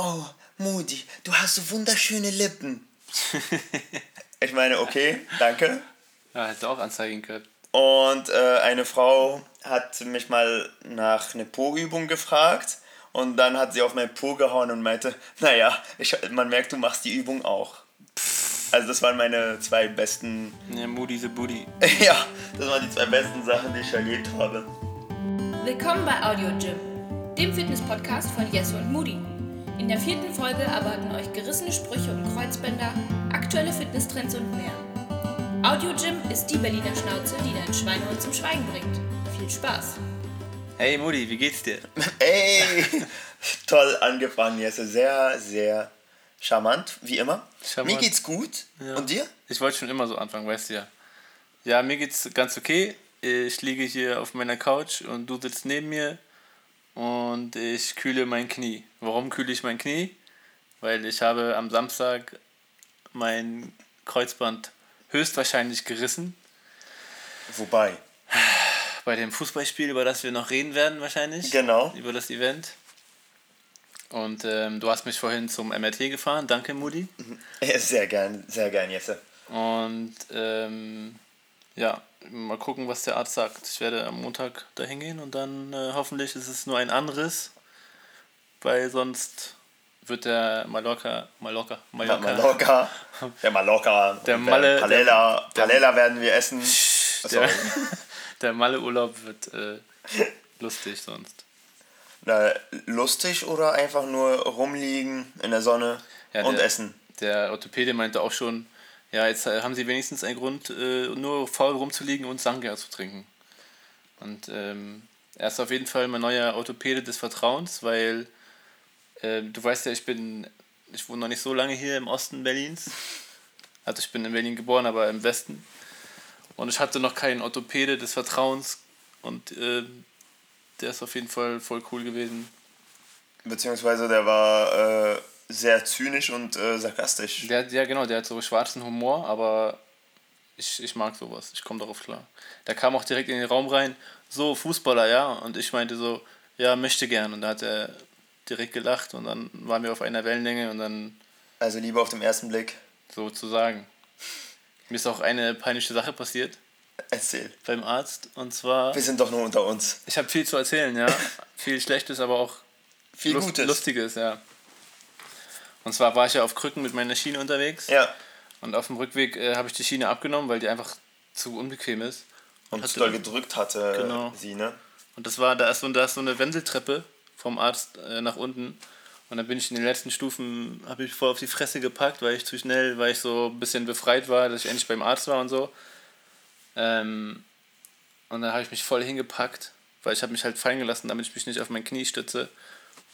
oh, Moody, du hast so wunderschöne Lippen. ich meine, okay, danke. Ja, hätte auch anzeigen können. Und äh, eine Frau hat mich mal nach einer Po-Übung gefragt und dann hat sie auf mein Po gehauen und meinte, naja, ich, man merkt, du machst die Übung auch. Also das waren meine zwei besten... Ja, Moody the Booty. ja, das waren die zwei besten Sachen, die ich erlebt habe. Willkommen bei Audio Gym, dem Fitness-Podcast von Jesse und Moody. In der vierten Folge erwarten euch gerissene Sprüche und Kreuzbänder, aktuelle Fitnesstrends und mehr. Audio Gym ist die Berliner Schnauze, die dein Schweinehund zum Schweigen bringt. Viel Spaß! Hey Moody, wie geht's dir? Ey, toll angefangen, Jesse. Sehr, sehr charmant, wie immer. Charmant. Mir geht's gut. Ja. Und dir? Ich wollte schon immer so anfangen, weißt du ja. Ja, mir geht's ganz okay. Ich liege hier auf meiner Couch und du sitzt neben mir und ich kühle mein Knie. Warum kühle ich mein Knie? Weil ich habe am Samstag mein Kreuzband höchstwahrscheinlich gerissen. Wobei. Bei dem Fußballspiel, über das wir noch reden werden wahrscheinlich. Genau. Über das Event. Und ähm, du hast mich vorhin zum MRT gefahren. Danke, Moody. Ja, Sehr gern, sehr gern, Jesse. Und ähm, ja, mal gucken, was der Arzt sagt. Ich werde am Montag dahin gehen und dann äh, hoffentlich ist es nur ein anderes, weil sonst wird der Mallorca, Mallorca, Mallorca, Mallorca. Der Mallorca. Der Malle- Palela, der- Palela werden wir essen. der, der Malle-Urlaub wird äh, lustig sonst. Na, lustig oder einfach nur rumliegen in der Sonne Ja, und der- essen. Der Orthopäde meinte auch schon, ja, jetzt äh, haben sie wenigstens einen Grund, äh, nur faul rumzuliegen und Sangria zu trinken. Und ähm, er ist auf jeden Fall mein neuer Orthopäde des Vertrauens, weil äh, du weißt ja, ich bin, ich wohne noch nicht so lange hier im Osten Berlins. Also ich bin in Berlin geboren, aber im Westen. Und ich hatte noch keinen Orthopäde des Vertrauens und äh, der ist auf jeden Fall voll cool gewesen. Beziehungsweise der war äh, sehr zynisch und äh, sarkastisch. Der, ja, genau, der hat so schwarzen Humor, aber ich, ich mag sowas. Ich komme darauf klar. Der kam auch direkt in den Raum rein, so Fußballer, ja. Und ich meinte so, ja, möchte gern. Und da hat er direkt gelacht und dann waren wir auf einer Wellenlänge und dann Also lieber auf den ersten Blick. sozusagen. Mir ist auch eine peinliche Sache passiert Erzähl. beim Arzt. Und zwar, Wir sind doch nur unter uns. ich habe viel zu erzählen, ja. viel Schlechtes, aber auch Viel Lust, Gutes. Lustiges, ja. Und zwar war ich ja auf Krücken mit meiner Schiene unterwegs. Ja. Und auf dem Rückweg äh, habe ich die Schiene abgenommen, weil die einfach zu unbequem ist. Und hatte- zu doll gedrückt hatte Genau. sie, ne? Und das war, da ist so, da ist so eine Wendeltreppe vom Arzt äh, nach unten. Und dann bin ich in den letzten Stufen, habe ich voll auf die Fresse gepackt, weil ich zu schnell, weil ich so ein bisschen befreit war, dass ich endlich beim Arzt war und so. Ähm, und dann habe ich mich voll hingepackt, weil ich habe mich halt fallen gelassen, damit ich mich nicht auf mein Knie stütze.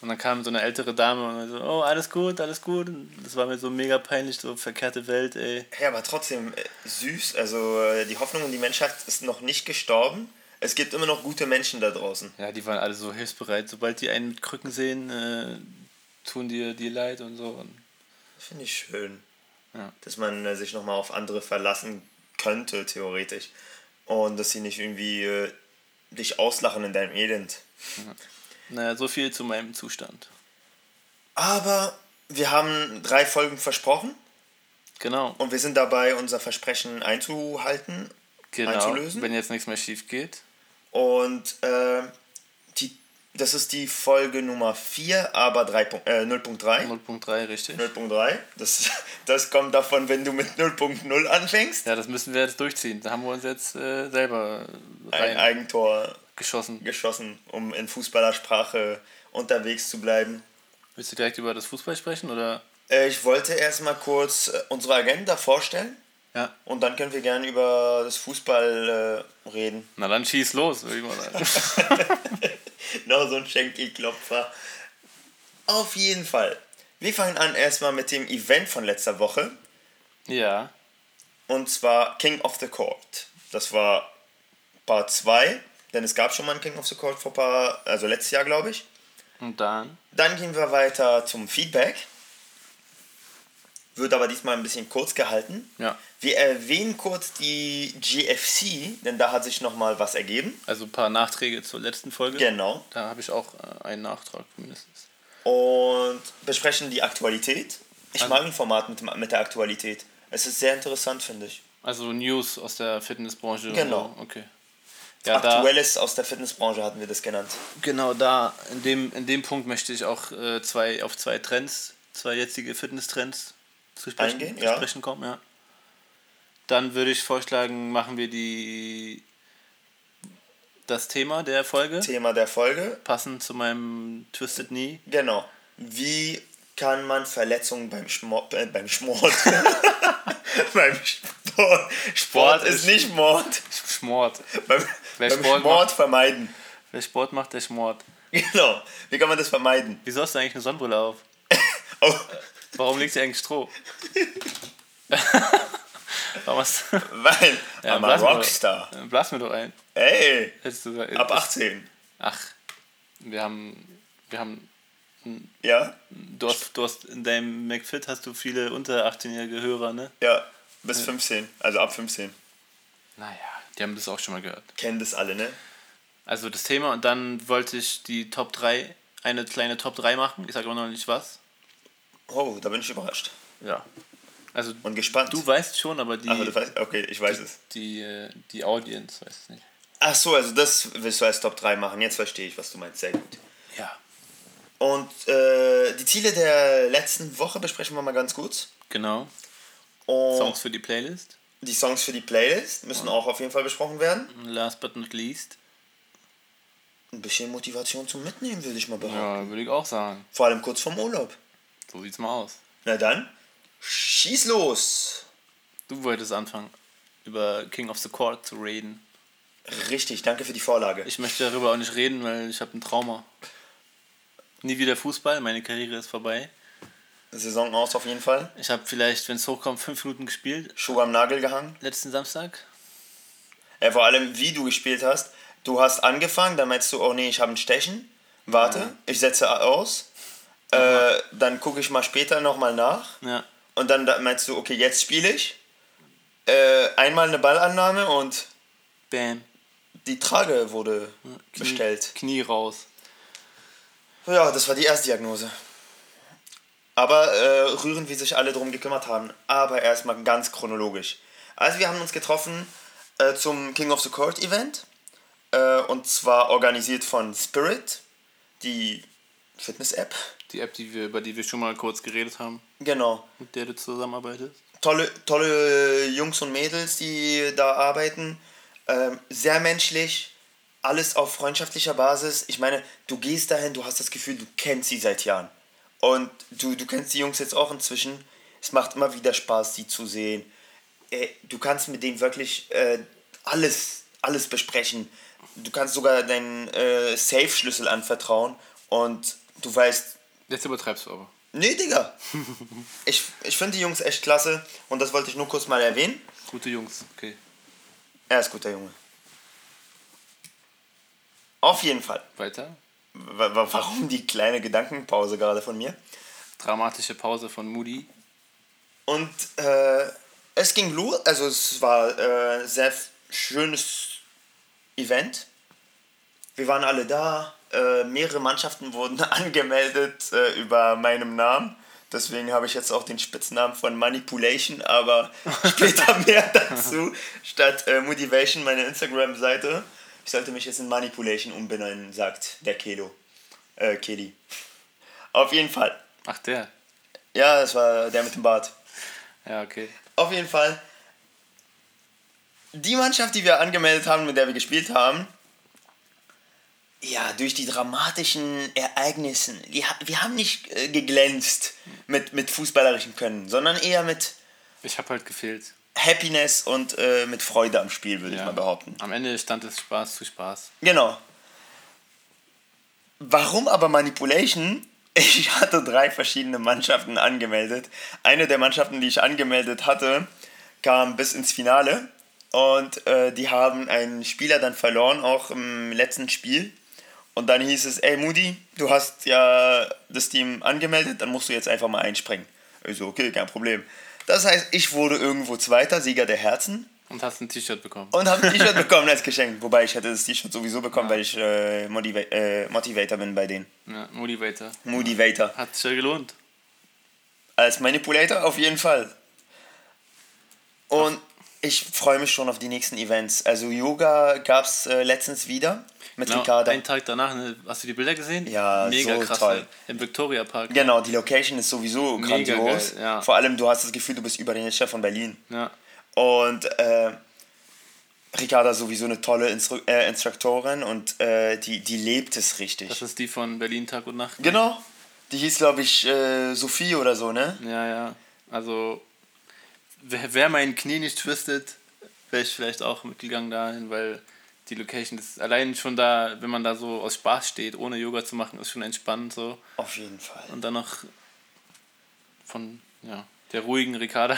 Und dann kam so eine ältere Dame und so, oh, alles gut, alles gut. Und das war mir so mega peinlich, so verkehrte Welt, ey. Ja, aber trotzdem äh, süß. Also äh, die Hoffnung in die Menschheit ist noch nicht gestorben. Es gibt immer noch gute Menschen da draußen. Ja, die waren alle so hilfsbereit. Sobald die einen mit Krücken sehen, äh, tun dir dir leid und so. Und Finde ich schön. Ja. Dass man äh, sich nochmal auf andere verlassen könnte, theoretisch. Und dass sie nicht irgendwie äh, dich auslachen in deinem Elend. Naja, so viel zu meinem Zustand. Aber wir haben drei Folgen versprochen Genau. und wir sind dabei, unser Versprechen einzuhalten. genau. einzulösen? Wenn jetzt nichts mehr schief geht. Und äh, die, das ist die Folge Nummer 4, aber 3 Punkt- äh, 0.3. 0.3, richtig? 0.3. Das, das kommt davon, wenn du mit 0.0 anfängst. Ja, das müssen wir jetzt durchziehen. Da haben wir uns jetzt äh, selber Ein rein Eigentor geschossen. geschossen, um in Fußballersprache unterwegs zu bleiben. Willst du direkt über das Fußball sprechen oder? Äh, ich wollte erstmal kurz äh, unsere Agenda vorstellen Ja. und dann können wir gerne über das Fußball äh, reden. Na dann schieß los, würde ich mal sagen. Noch so ein Schenkelklopfer. Auf jeden Fall. Wir fangen an erstmal mit dem Event von letzter Woche. ja. Und zwar King of the Court. Das war Part 2, denn es gab schon mal ein King of the Court vor paar, also letztes Jahr glaube ich. Und dann? Dann gehen wir weiter zum Feedback. Wird aber diesmal ein bisschen kurz gehalten. Ja. Wir erwähnen kurz die GFC, denn da hat sich nochmal was ergeben. Also ein paar Nachträge zur letzten Folge. Genau. Da habe ich auch äh, einen Nachtrag mindestens. und besprechen die Aktualität. Ich Also- mag ein Format mit, mit der Aktualität. Es ist sehr interessant, finde ich. Also News aus der Fitnessbranche. Genau. So. Okay. Ja, Aktuelles aus der Fitnessbranche hatten wir das genannt. genau da, in dem, in dem Punkt möchte ich auch äh, zwei, auf zwei Trends, zwei jetzige Fitnesstrends zu sprechen, Eingehen, zu ja. sprechen kommen. Ja. Dann würde ich vorschlagen, machen wir die das Thema der Folge, Thema der Folge. passend zu meinem Twisted Knee. Genau. Wie kann man Verletzungen beim Schmort, äh, beim Schmort, beim Sport, Sport ist, ist- nicht Mord, Schmort. beim, Wer Sport Sport vermeiden. Wer Sport macht, der schmort. Genau. Wie kann man das vermeiden? Wieso hast du eigentlich eine Sonnenbrille auf? Oh, Warum legst du eigentlich Stroh? Warum hast du... weil, Ja, I'm a blass mir Rockstar. Blass mir doch ein. Ey, du, ab 18. Ach, wir haben, wir haben, Ja? du hast, du hast in deinem McFit hast du viele unter 18-jährige Hörer, ne? Ja, bis 15. Also ab 15. Naja, die haben das auch schon mal gehört. Kennen das alle, ne? Also das Thema und dann wollte ich die Top 3, eine kleine Top 3 machen. Ich sage aber noch nicht was. Oh, da bin ich überrascht. Ja. Also Und gespannt. du weißt schon, aber die, Ach, du weißt, okay, ich weiß es. die, äh, die Audience weiß es nicht. Ach so, also das willst du als Top 3 machen. Jetzt verstehe ich, was du meinst. Sehr gut. Ja. Und äh, die Ziele der letzten Woche besprechen wir mal ganz kurz. Genau. Und Songs für die Playlist. Die Songs für die Playlist müssen auch auf jeden Fall besprochen werden. Last but not least. Ein bisschen Motivation zum Mitnehmen, würde ich mal behaupten. Ja, würde ich auch sagen. Vor allem kurz vorm Urlaub. So sieht's mal aus. Na dann, schieß los! Du wolltest anfangen, über King of the Court zu reden. Richtig, danke für die Vorlage. Ich möchte darüber auch nicht reden, weil ich habe ein Trauma. Nie wieder Fußball, meine Karriere ist vorbei. Saison aus auf jeden Fall. Ich habe vielleicht, wenn es hochkommt, fünf Minuten gespielt, Schuh am Nagel gehangen. letzten Samstag. Ja, vor allem, wie du gespielt hast. Du hast angefangen, dann meinst du, oh nee, ich habe ein Stechen. Warte, ich setze aus. Äh, dann gucke ich mal später nochmal nach. Ja. Und dann da- meinst du, okay, jetzt spiele ich. Äh, einmal eine Ballannahme und Bam. die Trage wurde Knie, bestellt. Knie raus. Ja, das war die Erstdiagnose. Aber äh, rühren, wie sich alle drum gekümmert haben. Aber erstmal ganz chronologisch. Also wir haben uns getroffen äh, zum King of the Court Event. Äh, und zwar organisiert von Spirit, die Fitness-App. Die App, die wir, über die wir schon mal kurz geredet haben, Genau. mit der du zusammenarbeitest. Tolle, tolle Jungs und Mädels, die da arbeiten. Ähm, sehr menschlich. Alles auf freundschaftlicher Basis. Ich meine, du gehst dahin, du hast das Gefühl, du kennst sie seit Jahren. Und du, du kennst die Jungs jetzt auch inzwischen. Es macht immer wieder Spaß, sie zu sehen. Äh, du kannst mit denen wirklich äh, alles, alles besprechen. Du kannst sogar deinen äh, Safe-Schlüssel anvertrauen und du weißt, Jetzt übertreibst du aber. nee, Digga. ich ich finde die Jungs echt klasse und das wollte ich nur kurz mal erwähnen. Gute Jungs, okay. Er ist guter Junge. Auf jeden Fall. Weiter. Wa- wa- Warum die kleine Gedankenpause gerade von mir? Dramatische Pause von Moody. Und äh, es ging los, also es war äh, sehr schönes Event. Wir waren alle da, äh, mehrere Mannschaften wurden angemeldet äh, über meinem Namen. Deswegen habe ich jetzt auch den Spitznamen von Manipulation, aber später mehr dazu. Statt äh, Motivation meine Instagram-Seite. Ich sollte mich jetzt in Manipulation umbenennen, sagt der Kelo. Äh, Keli. Auf jeden Fall. Ach, der. Ja, das war der mit dem Bart. Ja, okay. Auf jeden Fall. Die Mannschaft, die wir angemeldet haben, mit der wir gespielt haben, ja, durch die dramatischen Ereignisse, die, ha- wir haben nicht äh, geglänzt mit, mit fußballerischen Können, sondern eher mit Ich habe halt gefehlt. Happiness und äh, mit Freude am Spiel, würde ich mal behaupten. Am Ende stand es Spaß zu Spaß. Genau. Warum aber Manipulation? Ich hatte drei verschiedene Mannschaften angemeldet. Eine der Mannschaften, die ich angemeldet hatte, kam bis ins Finale. Und äh, die haben einen Spieler dann verloren, auch im letzten Spiel. Und dann hieß es, ey Moody, du hast ja das Team angemeldet, dann musst du jetzt einfach mal einspringen. Ich so, okay, kein Problem. Das heißt, ich wurde irgendwo Zweiter, Sieger der Herzen. Und hast ein T-Shirt bekommen. Und habe ein T-Shirt bekommen als Geschenk. Wobei ich hätte das T-Shirt sowieso bekommen, weil ich äh, Motiva äh, Motivator bin bei denen. Ja, Motivator. Motivator. Hat sich ja gelohnt. Als Manipulator auf jeden Fall. Und ich freue mich schon auf die nächsten Events. Also Yoga gab es äh, letztens wieder mit Genau, Ricarda. einen Tag danach, ne, hast du die Bilder gesehen? Ja, Mega so krass. toll. ne? Im Victoria Park. Genau, die Location ist sowieso Mega grandios. geil, ja. Vor allem, du hast das Gefühl, du bist über den Chef von Berlin. Ja. Und äh, Ricarda ist sowieso eine tolle Instru äh, Instruktorin und äh, die, die lebt es richtig. Das ist die von Berlin Tag und Nacht. genau. Die hieß, glaube ich, äh, Sophie oder so, ne? Ja, ja. Also, wer, wer mein Knie nicht twistet, wäre ich vielleicht auch mitgegangen dahin, weil die Location ist allein schon da, wenn man da so aus Spaß steht, ohne Yoga zu machen, ist schon entspannend so. Auf jeden Fall. Und dann noch von, ja, der ruhigen Ricarda.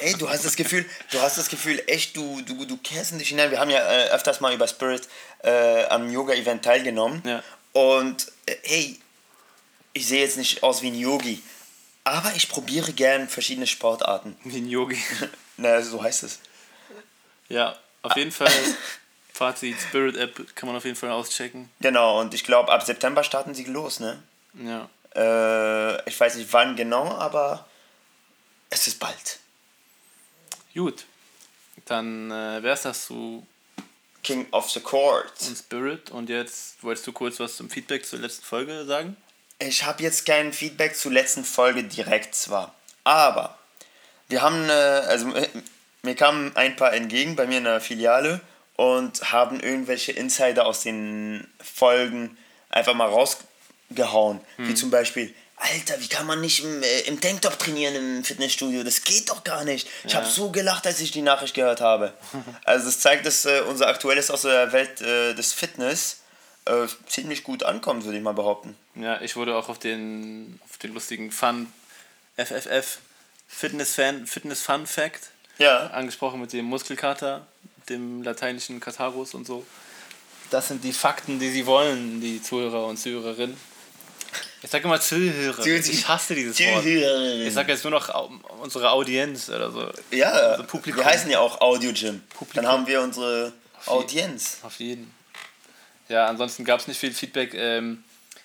Ey, du hast das Gefühl, du hast das Gefühl, echt, du, du, du kehrst in dich hinein. Wir haben ja äh, öfters mal über Spirit äh, am Yoga-Event teilgenommen. Ja. Und äh, hey, ich sehe jetzt nicht aus wie ein Yogi, aber ich probiere gern verschiedene Sportarten. Wie ein Yogi. Na, so heißt es. Ja, auf jeden Fall. Fazit, Spirit App kann man auf jeden Fall auschecken. Genau, und ich glaube, ab September starten sie los, ne? Ja. Äh, ich weiß nicht wann genau, aber es ist bald. Gut. Dann äh, wär's das zu King of the Court. und Spirit. Und jetzt wolltest du kurz was zum Feedback zur letzten Folge sagen? Ich habe jetzt kein Feedback zur letzten Folge direkt zwar, aber wir haben, äh, also äh, mir kamen ein paar entgegen bei mir in der Filiale und haben irgendwelche Insider aus den Folgen einfach mal rausgehauen. Wie zum Beispiel, Alter, wie kann man nicht im, äh, im Tanktop trainieren im Fitnessstudio? Das geht doch gar nicht. Ich habe so gelacht, als ich die Nachricht gehört habe. Also das zeigt, dass äh, unser aktuelles aus der Welt äh, des Fitness äh, ziemlich gut ankommt, würde ich mal behaupten. Ja, ich wurde auch auf den, auf den lustigen Fun FFF Fitness Fan Fitness Fun Fact Ja. angesprochen mit dem Muskelkater, dem lateinischen Katarus und so. Das sind die Fakten, die sie wollen, die Zuhörer und Zuhörerinnen. Ich sage immer Zuhörer. Ich hasse dieses Wort. Ich sage jetzt nur noch unsere Audienz oder so. Ja, Also Publikum. wir heißen ja auch Audio Gym. Publikum. Dann haben wir unsere Audienz. Auf jeden. Ja, ansonsten gab es nicht viel Feedback. Ähm,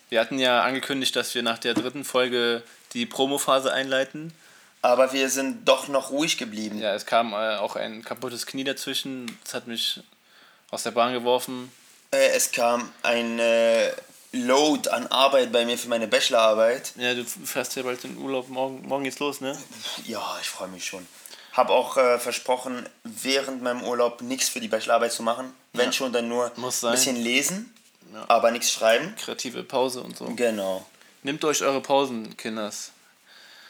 wir hatten ja angekündigt, dass wir nach der dritten Folge die Promophase einleiten. Aber wir sind doch noch ruhig geblieben. Ja, es kam äh, auch ein kaputtes Knie dazwischen. Das hat mich aus der Bahn geworfen. Äh, es kam ein äh, Load an Arbeit bei mir für meine Bachelorarbeit. Ja, du fährst ja bald in Urlaub. Morgen, morgen geht's los, ne? Ja, ich freue mich schon. Habe auch äh, versprochen, während meinem Urlaub nichts für die Bachelorarbeit zu machen. Wenn Ja. schon, dann nur ein bisschen lesen, Ja. aber nichts schreiben. Kreative Pause und so. Genau. Nehmt euch eure Pausen, Kinders.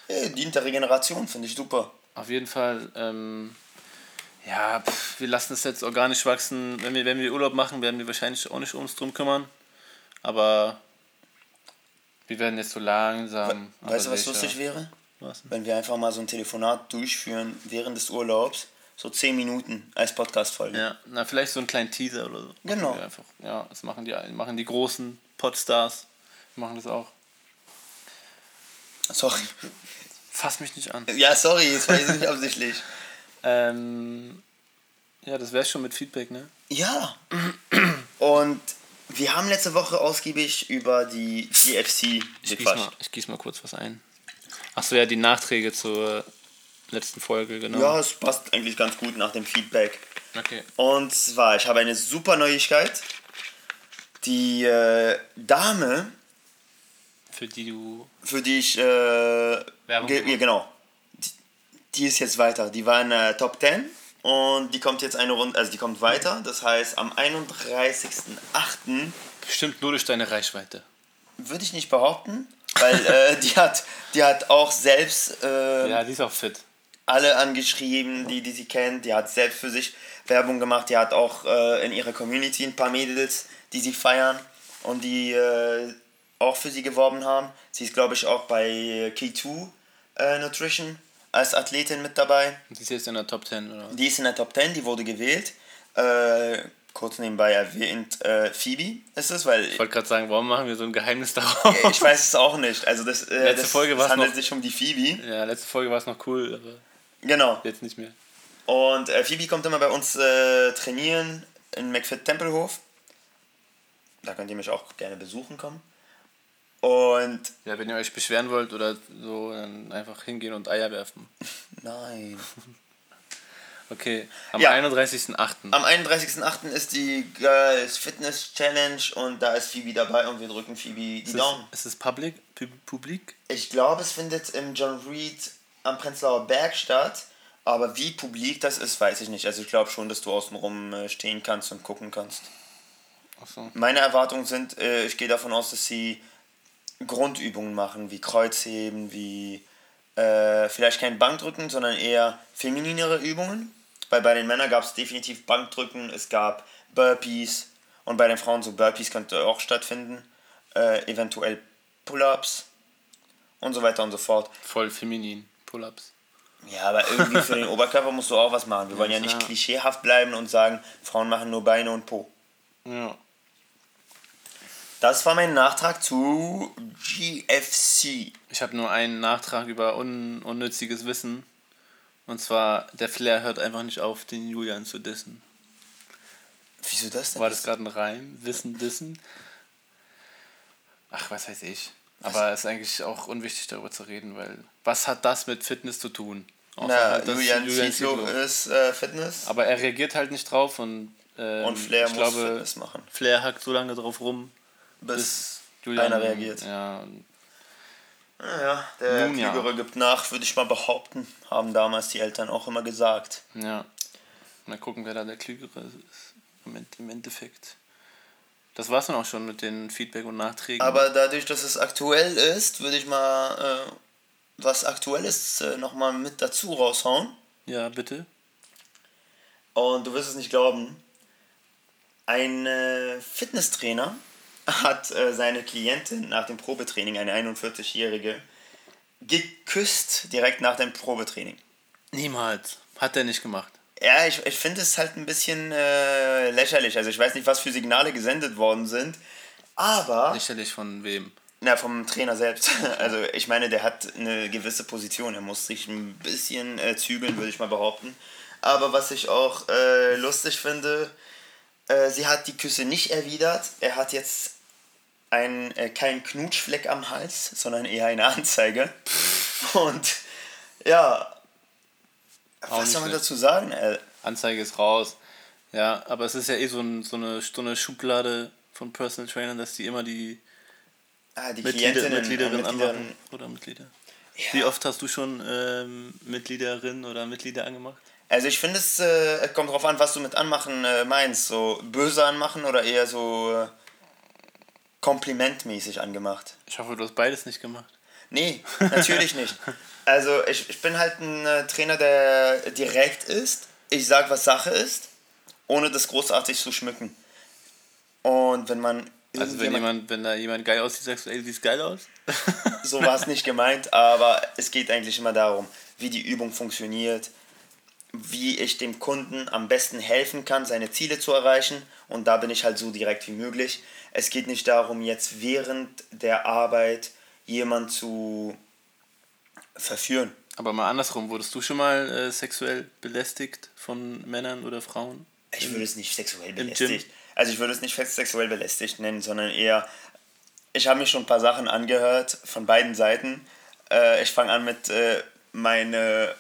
Äh, dient der Regeneration, finde ich super. Auf jeden Fall. Ähm, ja, pff, wir lassen es jetzt organisch wachsen. Wenn wir, wenn wir Urlaub machen, werden wir wahrscheinlich auch nicht uns drum kümmern. Aber wir werden jetzt so langsam. Weißt du, was sicher- lustig wäre? Denn? Wenn wir einfach mal so ein Telefonat durchführen während des Urlaubs, so 10 Minuten als Podcast-Folge. Ja, na, vielleicht so einen kleinen Teaser oder so. Genau. Einfach. Ja, das machen die, machen die großen Podstars. Machen das auch. Sorry. Fass mich nicht an. Ja, sorry, es war jetzt nicht absichtlich. Ähm, ja, das wäre schon mit Feedback, ne? Ja. Und wir haben letzte Woche ausgiebig über die GFC Ich gequatscht. mal, ich gieß mal kurz was ein. Achso, ja, die Nachträge zur letzten Folge, genau. Ja, es passt eigentlich ganz gut nach dem Feedback. Okay. Und zwar, ich habe eine super Neuigkeit. Die äh, Dame, Für die du. für die ich. Äh, Werbung ge ja, genau. Die, die ist jetzt weiter. Die war in der Top 10 und die kommt jetzt eine Runde. Also, die kommt weiter. Das heißt, am 31.08. Bestimmt nur durch deine Reichweite. würde ich nicht behaupten, weil äh, die, hat, die hat auch selbst äh, Ja, die ist auch fit. alle angeschrieben, die, die sie kennt. Die hat selbst für sich Werbung gemacht. Die hat auch äh, in ihrer Community ein paar Mädels, die sie feiern und die äh, auch für sie geworben haben. Sie ist, glaube ich, auch bei K2 äh, Nutrition als Athletin mit dabei. Die ist jetzt in der Top 10, oder? Die ist in der Top 10, die wurde gewählt. Kurz nebenbei erwähnt, äh, Phoebe ist es, weil Ich wollte gerade sagen, warum machen wir so ein Geheimnis daraus? ich weiß es auch nicht. Also das, äh, Letzte das, Folge das handelt noch- sich um die Phoebe. Ja, letzte Folge war es noch cool, aber Genau. jetzt nicht mehr. Und äh, Phoebe kommt immer bei uns äh, trainieren in McFit Tempelhof. Da könnt ihr mich auch gerne besuchen kommen. Und Ja, wenn ihr euch beschweren wollt oder so, dann einfach hingehen und Eier werfen. nein. Okay, am Ja. 31.08. Am 31.08. ist die Girls Fitness Challenge und da ist Phoebe dabei und wir drücken Phoebe die Ist es, Daumen. ist es public? Pu- Publik? Ich glaube, es findet im John Reed am Prenzlauer Berg statt. Aber wie publik das ist, weiß ich nicht. Also ich glaube schon, dass du außenrum äh, stehen kannst und gucken kannst. Achso. Meine Erwartungen sind, äh, ich gehe davon aus, dass sie Grundübungen machen, wie Kreuzheben, wie äh, vielleicht kein Bankdrücken, sondern eher femininere Übungen. Weil bei den Männern gab es definitiv Bankdrücken, es gab Burpees und bei den Frauen so Burpees könnte auch stattfinden. Äh, eventuell Pull-ups und so weiter und so fort. Voll feminin. Pull-ups. Ja, aber irgendwie für den Oberkörper musst du auch was machen. Wir wollen ja nicht klar. klischeehaft bleiben und sagen, Frauen machen nur Beine und Po. Ja. Das war mein Nachtrag zu GFC. Ich habe nur einen Nachtrag über un unnütziges Wissen. Und zwar, der Flair hört einfach nicht auf, den Julian zu dissen. Wieso das denn? War das gerade ein Reim? Wissen, dissen? Ach, was weiß ich. Aber es ist eigentlich auch unwichtig, darüber zu reden, weil was hat das mit Fitness zu tun? Außer Na, halt, Julian Zietlow- ist äh, Fitness Aber er reagiert halt nicht drauf und, ähm, und Flair ich muss glaube, Fitness machen. Flair hackt so lange drauf rum, Bis, bis Julian einer reagiert. Ja, und ja, der Nun ja. Klügere gibt nach, würde ich mal behaupten. Haben damals die Eltern auch immer gesagt. Ja. Mal gucken, wer da der Klügere ist. Im End- Im Endeffekt. Das war's dann auch schon mit den Feedback und Nachträgen. Aber dadurch, dass es aktuell ist, würde ich mal äh, was Aktuelles äh, nochmal mit dazu raushauen. ja, bitte. Und du wirst es nicht glauben. Ein äh, Fitnesstrainer hat äh, seine Klientin nach dem Probetraining, eine 41-Jährige, geküsst direkt nach dem Probetraining. Niemals. Hat er nicht gemacht. Ja, ich, ich finde es halt ein bisschen äh, lächerlich. Also ich weiß nicht, was für Signale gesendet worden sind. Aber, Lächerlich von wem? na, vom Trainer selbst. Also ich meine, der hat eine gewisse Position. Er muss sich ein bisschen äh, zügeln, würde ich mal behaupten. Aber was ich auch äh, lustig finde, äh, sie hat die Küsse nicht erwidert. Er hat jetzt ein, äh, keinen Knutschfleck am Hals, sondern eher eine Anzeige. Und ja, was nicht soll man dazu sagen? Äh, Anzeige ist raus. Ja, aber es ist ja eh so, ein, so, eine, so eine Schublade von Personal Trainern, dass die immer die ah, die Mitglieder, Mitgliederinnen äh, Mitgliederinnen anmachen. Oder Mitglieder. Wie oft hast du schon ähm, Mitgliederinnen oder Mitglieder angemacht? Also ich finde es äh, kommt drauf an, was du mit anmachen äh, meinst. So böse anmachen oder eher so äh, komplimentmäßig angemacht. Ich hoffe, du hast beides nicht gemacht. Nee, natürlich nicht. Also ich, ich bin halt ein äh, Trainer, der direkt ist. Ich sag, was Sache ist, ohne das großartig zu schmücken. Und wenn man Also wenn jemand, wenn da jemand geil aussieht, sagst du, ey, siehst geil aus? so war es nicht gemeint, aber es geht eigentlich immer darum, wie die Übung funktioniert, wie ich dem Kunden am besten helfen kann, seine Ziele zu erreichen. Und da bin ich halt so direkt wie möglich. Es geht nicht darum, jetzt während der Arbeit jemand zu verführen. Aber mal andersrum, wurdest du schon mal äh, sexuell belästigt von Männern oder Frauen? Ich würde es nicht sexuell belästigt. Also ich würde es nicht fest sexuell belästigt nennen, sondern eher, ich habe mir schon ein paar Sachen angehört von beiden Seiten. Äh, ich fange an mit äh, meine,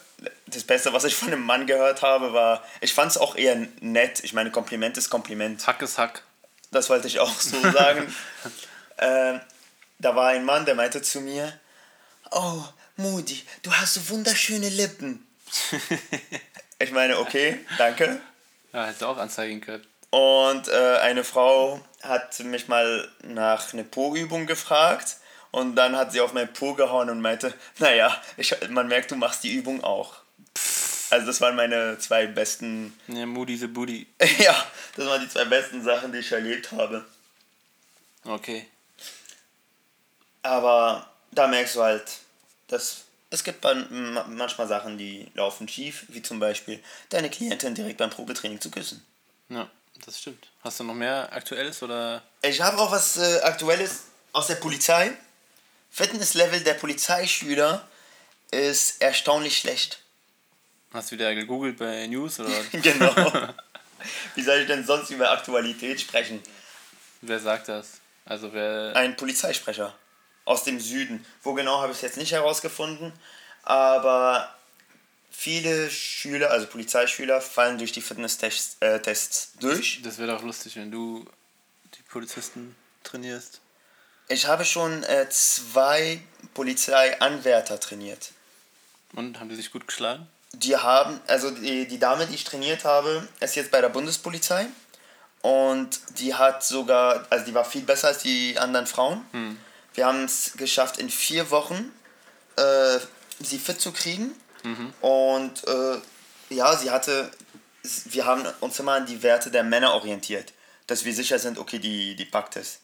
das Beste, was ich von einem Mann gehört habe, war, ich fand es auch eher nett. Ich meine, Kompliment ist Kompliment. Hack ist Hack. Das wollte ich auch so sagen. ähm, da war ein Mann, der meinte zu mir, oh, Moody, du hast so wunderschöne Lippen. ich meine, okay, danke. Ja, hätte auch anzeigen können. Und äh, eine Frau hat mich mal nach einer Po-Übung gefragt und dann hat sie auf mein Po gehauen und meinte, naja, ich, man merkt, du machst die Übung auch. Also das waren meine zwei besten, Ja, Moody the Booty. ja, das waren die zwei besten Sachen, die ich erlebt habe. Okay. Aber da merkst du halt, dass es gibt man- ma- manchmal Sachen, die laufen schief, wie zum Beispiel deine Klientin direkt beim Probetraining zu küssen. Ja, das stimmt. Hast du noch mehr Aktuelles oder? Ich habe auch was äh, Aktuelles aus der Polizei. Fitnesslevel der Polizeischüler ist erstaunlich schlecht. Hast du wieder gegoogelt bei News oder genau. Wie soll ich denn sonst über Aktualität sprechen? wer sagt das? Also wer. Ein Polizeisprecher aus dem Süden. Wo genau habe ich es jetzt nicht herausgefunden, aber viele Schüler, also Polizeischüler, fallen durch die Fitnesstests äh, Tests durch. Das wäre doch lustig, wenn du die Polizisten trainierst. Ich habe schon äh, zwei Polizeianwärter trainiert. Und haben die sich gut geschlagen? Die haben, also die, die Dame, die ich trainiert habe, ist jetzt bei der Bundespolizei. Und die hat sogar, also die war viel besser als die anderen Frauen. Wir haben es geschafft, in vier Wochen äh, sie fit zu kriegen. Und äh, ja, sie hatte, wir haben uns immer an die Werte der Männer orientiert, dass wir sicher sind, okay, die, die packt es.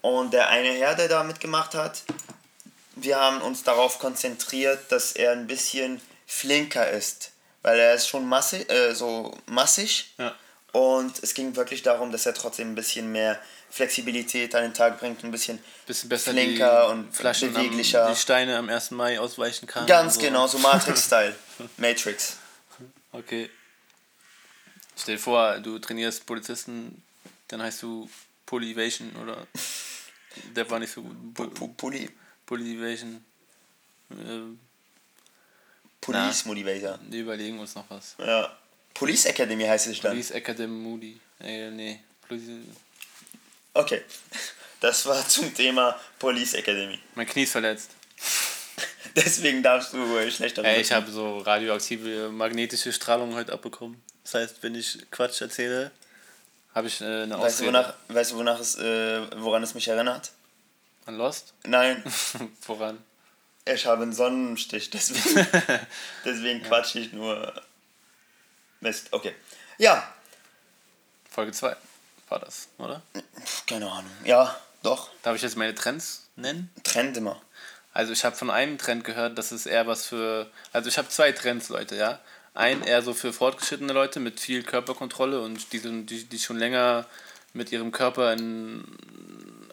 Und der eine Herr, der da mitgemacht hat, wir haben uns darauf konzentriert, dass er ein bisschen flinker ist, weil er ist schon massig, äh, so massig. Ja. Und es ging wirklich darum, dass er trotzdem ein bisschen mehr Flexibilität an den Tag bringt, ein bisschen, Bisschen besser flinker und Flaschen beweglicher. Am, die Steine am 1. Mai ausweichen kann. Ganz so. genau, so Matrix-Style. Matrix. Okay. Stell dir vor, du trainierst Polizisten, dann heißt du Polyvation oder. Der war nicht so gut. Pulli. Polyvation. Äh, Police Motivator. wir überlegen uns noch was. Ja. Police Academy heißt es dann. Police Academy Moody. Äh, nee. Police, Okay. Das war zum Thema Police Academy. mein Knie ist verletzt. Deswegen darfst du äh, schlecht darüber Ey, ich habe so radioaktive magnetische Strahlung heute abbekommen. Das heißt, wenn ich Quatsch erzähle, habe ich äh, eine Weißt du, Ausrede. wonach, weißt du, wonach es, äh, woran es mich erinnert? An Lost? Nein, Woran? ich habe einen Sonnenstich, deswegen, deswegen quatsch ich nur. Mist, okay. Ja, Folge 2 war das, oder? Keine Ahnung. Ja, doch. Darf ich jetzt meine Trends nennen? Trend immer. Also ich habe von einem Trend gehört, das ist eher was für... Also ich habe zwei Trends, Leute, ja. Ein eher so für fortgeschrittene Leute mit viel Körperkontrolle und die, die, die schon länger mit ihrem Körper in,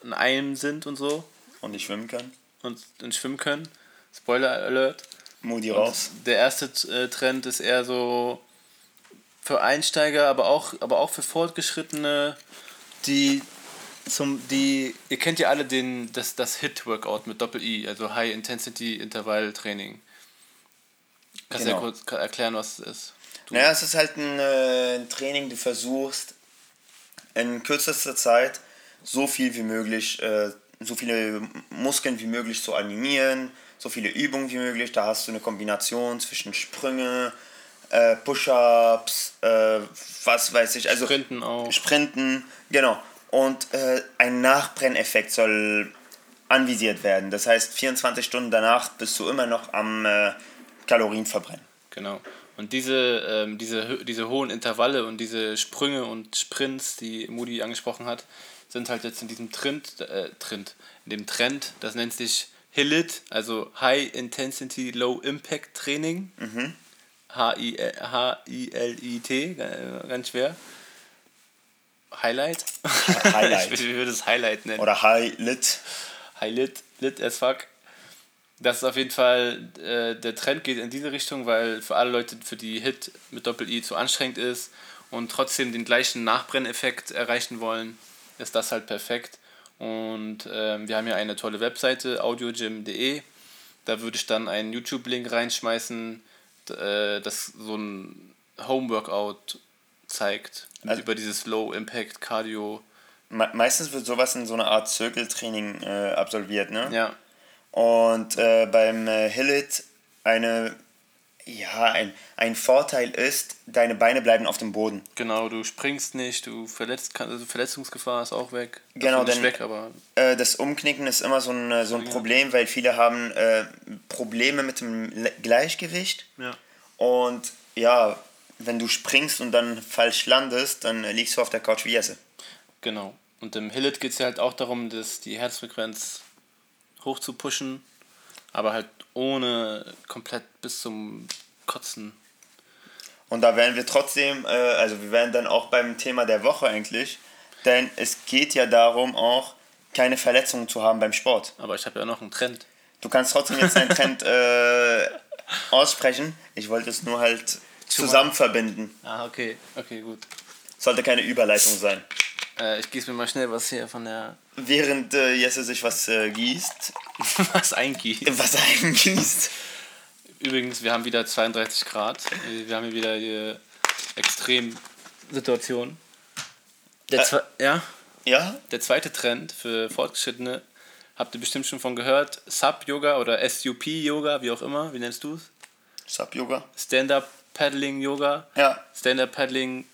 in einem sind und so Und ich schwimmen kann. und, und schwimmen können. Spoiler Alert. Moody raus. Der erste äh, Trend ist eher so für Einsteiger, aber auch, aber auch für Fortgeschrittene, die zum, die, ihr kennt ja alle den, das, das HIT-Workout mit Doppel-I, also High Intensity Intervall Training. Kannst du ja Genau. kurz ka- erklären, was es ist? Du, Naja, es ist halt ein, äh, ein Training, du versuchst in kürzester Zeit so viel wie möglich, äh, so viele Muskeln wie möglich zu animieren, so viele Übungen wie möglich. Da hast du eine Kombination zwischen Sprünge, äh, Push-Ups, äh, was weiß ich, also Sprinten auch. Sprinten, genau. Und äh, ein Nachbrenneffekt soll anvisiert werden. Das heißt, 24 Stunden danach bist du immer noch am äh, Kalorienverbrennen. Genau. Und diese, ähm, diese, diese hohen Intervalle und diese Sprünge und Sprints, die Moody angesprochen hat, sind halt jetzt in diesem Trend, äh, Trend, in dem Trend, das nennt sich HILIT, also High Intensity Low Impact Training. H-I-L-I-T, äh, ganz schwer. Highlight? Highlight. ich würde es Highlight nennen. Oder High Lit. High lit, lit as fuck. Das ist auf jeden Fall, äh, der Trend geht in diese Richtung, weil für alle Leute, für die Hit mit Doppel-I zu anstrengend ist und trotzdem den gleichen Nachbrenneffekt erreichen wollen, ist das halt perfekt. Und ähm, wir haben hier eine tolle Webseite, audiogym.de. Da würde ich dann einen YouTube-Link reinschmeißen, äh, das so ein Home-Workout zeigt. Also- über dieses Low-Impact-Cardio. Me meistens wird sowas in so einer Art Zirkeltraining äh, absolviert, ne? Ja, Und äh, beim äh, Hillit eine, ja, ein, ein Vorteil ist, deine Beine bleiben auf dem Boden. Genau, du springst nicht, du verletzt, kann- also Verletzungsgefahr ist auch weg. Genau, Also nicht denn- weg, aber Äh, das Umknicken ist immer so ein, äh, so ein Ja. Problem, weil viele haben äh, Probleme mit dem Le Gleichgewicht. ja. Und ja, wenn du springst und dann falsch landest, dann äh, liegst du auf der Couch wie Jesse. Genau. Und im Hillit geht es ja halt auch darum, dass die Herzfrequenz hoch zu pushen, aber halt ohne komplett bis zum Kotzen. Und da wären wir trotzdem, äh, also wir wären dann auch beim Thema der Woche eigentlich, denn es geht ja darum auch, keine Verletzungen zu haben beim Sport. Aber ich habe ja noch einen Trend. Du kannst trotzdem jetzt deinen Trend äh, aussprechen. Ich wollte es nur halt zusammen verbinden. Ah, okay. Okay, gut. Sollte keine Überleitung sein. Äh, ich gieße mir mal schnell was hier von der. Während äh, Jesse sich was äh, gießt, was eingießt. was eingießt. Übrigens, wir haben wieder 32 Grad. Äh, Wir haben hier wieder die Extremsituation. Der, Ä- zwe ja? Ja? der zweite Trend für Fortgeschrittene, habt ihr bestimmt schon von gehört, Sub-Yoga oder SUP-Yoga, wie auch immer, wie nennst du es? Sub-Yoga. Stand-Up-Paddling-Yoga. Ja. Stand-Up-Paddling,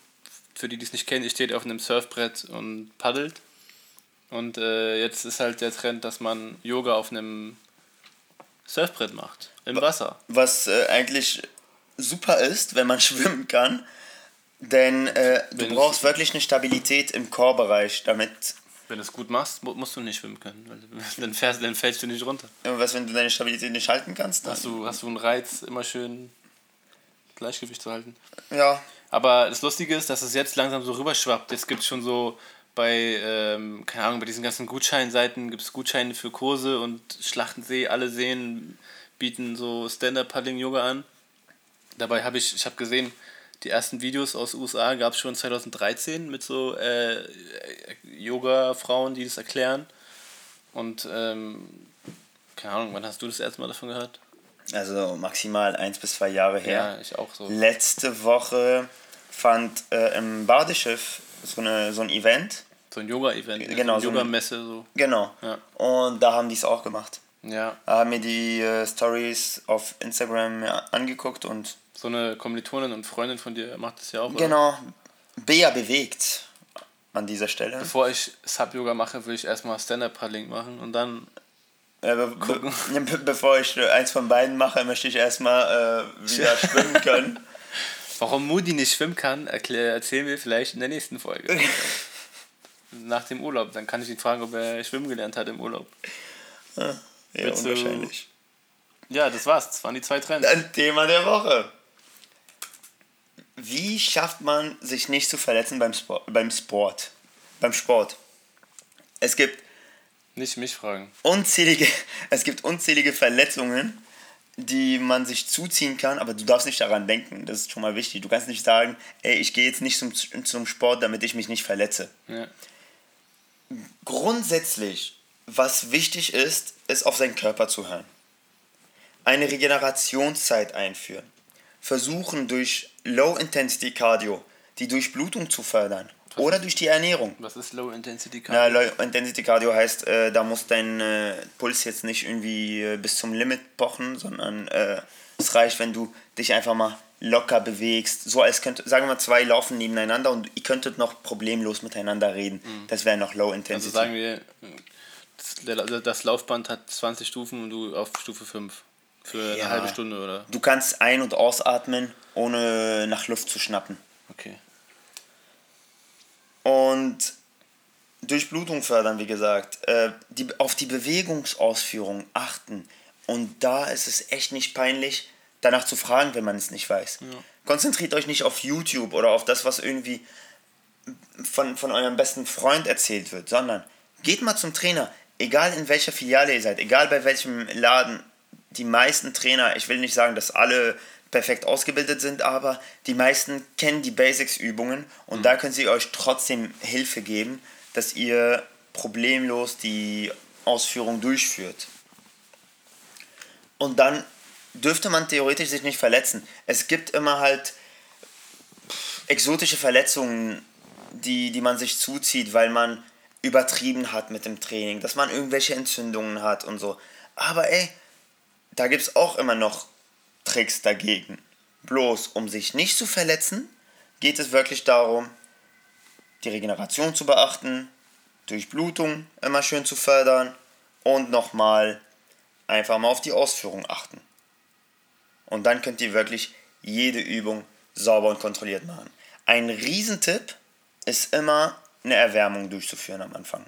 für die, die es nicht kennen, steht auf einem Surfbrett und paddelt. Und äh, jetzt ist halt der Trend, dass man Yoga auf einem Surfbrett macht, im Wasser. Was äh, eigentlich super ist, wenn man schwimmen kann. Denn äh, du Wenn- brauchst wirklich eine Stabilität im Chorbereich, damit. Wenn du es gut machst, mu- musst du nicht schwimmen können, dann, fährst, dann fällst du nicht runter. Was, wenn du deine Stabilität nicht halten kannst? Dann, Hast du, hast du einen Reiz, immer schön Gleichgewicht zu halten. ja. Aber das Lustige ist, dass es jetzt langsam so rüberschwappt. Jetzt gibt es schon so bei, ähm, keine Ahnung, bei diesen ganzen Gutscheinseiten gibt es Gutscheine für Kurse und Schlachtensee, alle Seen bieten so Stand-Up-Paddling-Yoga an. Dabei habe ich, ich habe gesehen, die ersten Videos aus USA gab es schon 2013 mit so äh, Yoga-Frauen, die das erklären. Und ähm, keine Ahnung, wann hast du das erste Mal davon gehört? Also maximal eins bis zwei Jahre her. Ja, ich auch so. Letzte Woche fand äh, im Badeschiff so, eine, so ein Event. So ein Yoga-Event, Genau, so eine ein- Yoga-Messe so. Genau. Ja. Und da haben die es auch gemacht. Ja, Da haben mir die äh, Stories auf Instagram ja, angeguckt und so eine Kommilitonin und Freundin von dir macht das ja auch. oder? genau, Bea bewegt an dieser Stelle. Bevor ich Sub-Yoga mache, will ich erstmal Stand-Up-Paddling machen und dann. Äh, be Gucken. be be bevor ich äh, eins von beiden mache, möchte ich erstmal äh, wieder schwimmen können. Warum Moody nicht schwimmen kann, erklär, erzählen wir vielleicht in der nächsten Folge. Nach dem Urlaub. Dann kann ich ihn fragen, ob er schwimmen gelernt hat im Urlaub. Ja, Willst du-. Ja, das war's. Das waren die zwei Trends. Ein Thema der Woche. Wie schafft man sich nicht zu verletzen beim Sport? Beim Sport. Beim Sport. Es gibt Nicht mich fragen. unzählige, es gibt unzählige Verletzungen, die man sich zuziehen kann, aber du darfst nicht daran denken. Das ist schon mal wichtig. Du kannst nicht sagen, ey, ich gehe jetzt nicht zum, zum Sport, damit ich mich nicht verletze. Ja. Grundsätzlich, was wichtig ist, ist auf seinen Körper zu hören. Eine Regenerationszeit einführen. Versuchen durch Low-Intensity-Cardio die Durchblutung zu fördern. Oder durch die Ernährung. Was ist Low Intensity Cardio? Low Intensity Cardio heißt, äh, da muss dein äh, Puls jetzt nicht irgendwie äh, bis zum Limit pochen, sondern äh, es reicht, wenn du dich einfach mal locker bewegst. So als könnt, sagen wir mal, zwei laufen nebeneinander und ihr könntet noch problemlos miteinander reden. Das wäre noch Low also Intensity. sagen wir, das, der- das Laufband hat 20 Stufen und du auf Stufe 5. Für eine Ja. halbe Stunde oder? du kannst ein- und ausatmen, ohne nach Luft zu schnappen. Okay. Und Durchblutung fördern, wie gesagt. Äh, die, auf die Bewegungsausführung achten. Und da ist es echt nicht peinlich, danach zu fragen, wenn man es nicht weiß. Konzentriert euch nicht auf YouTube oder auf das, was irgendwie von, von eurem besten Freund erzählt wird, sondern geht mal zum Trainer. Egal in welcher Filiale ihr seid, egal bei welchem Laden. Die meisten Trainer, ich will nicht sagen, dass alle perfekt ausgebildet sind, aber die meisten kennen die Basics-Übungen und da können sie euch trotzdem Hilfe geben, dass ihr problemlos die Ausführung durchführt. Und dann dürfte man theoretisch sich nicht verletzen. Es gibt immer halt exotische Verletzungen, die, die man sich zuzieht, weil man übertrieben hat mit dem Training, dass man irgendwelche Entzündungen hat und so. Aber ey, da gibt es auch immer noch Tricks dagegen. Bloß, um sich nicht zu verletzen, geht es wirklich darum, die Regeneration zu beachten, Durchblutung immer schön zu fördern und nochmal einfach mal auf die Ausführung achten. Und dann könnt ihr wirklich jede Übung sauber und kontrolliert machen. Ein Riesentipp ist immer eine Erwärmung durchzuführen am Anfang.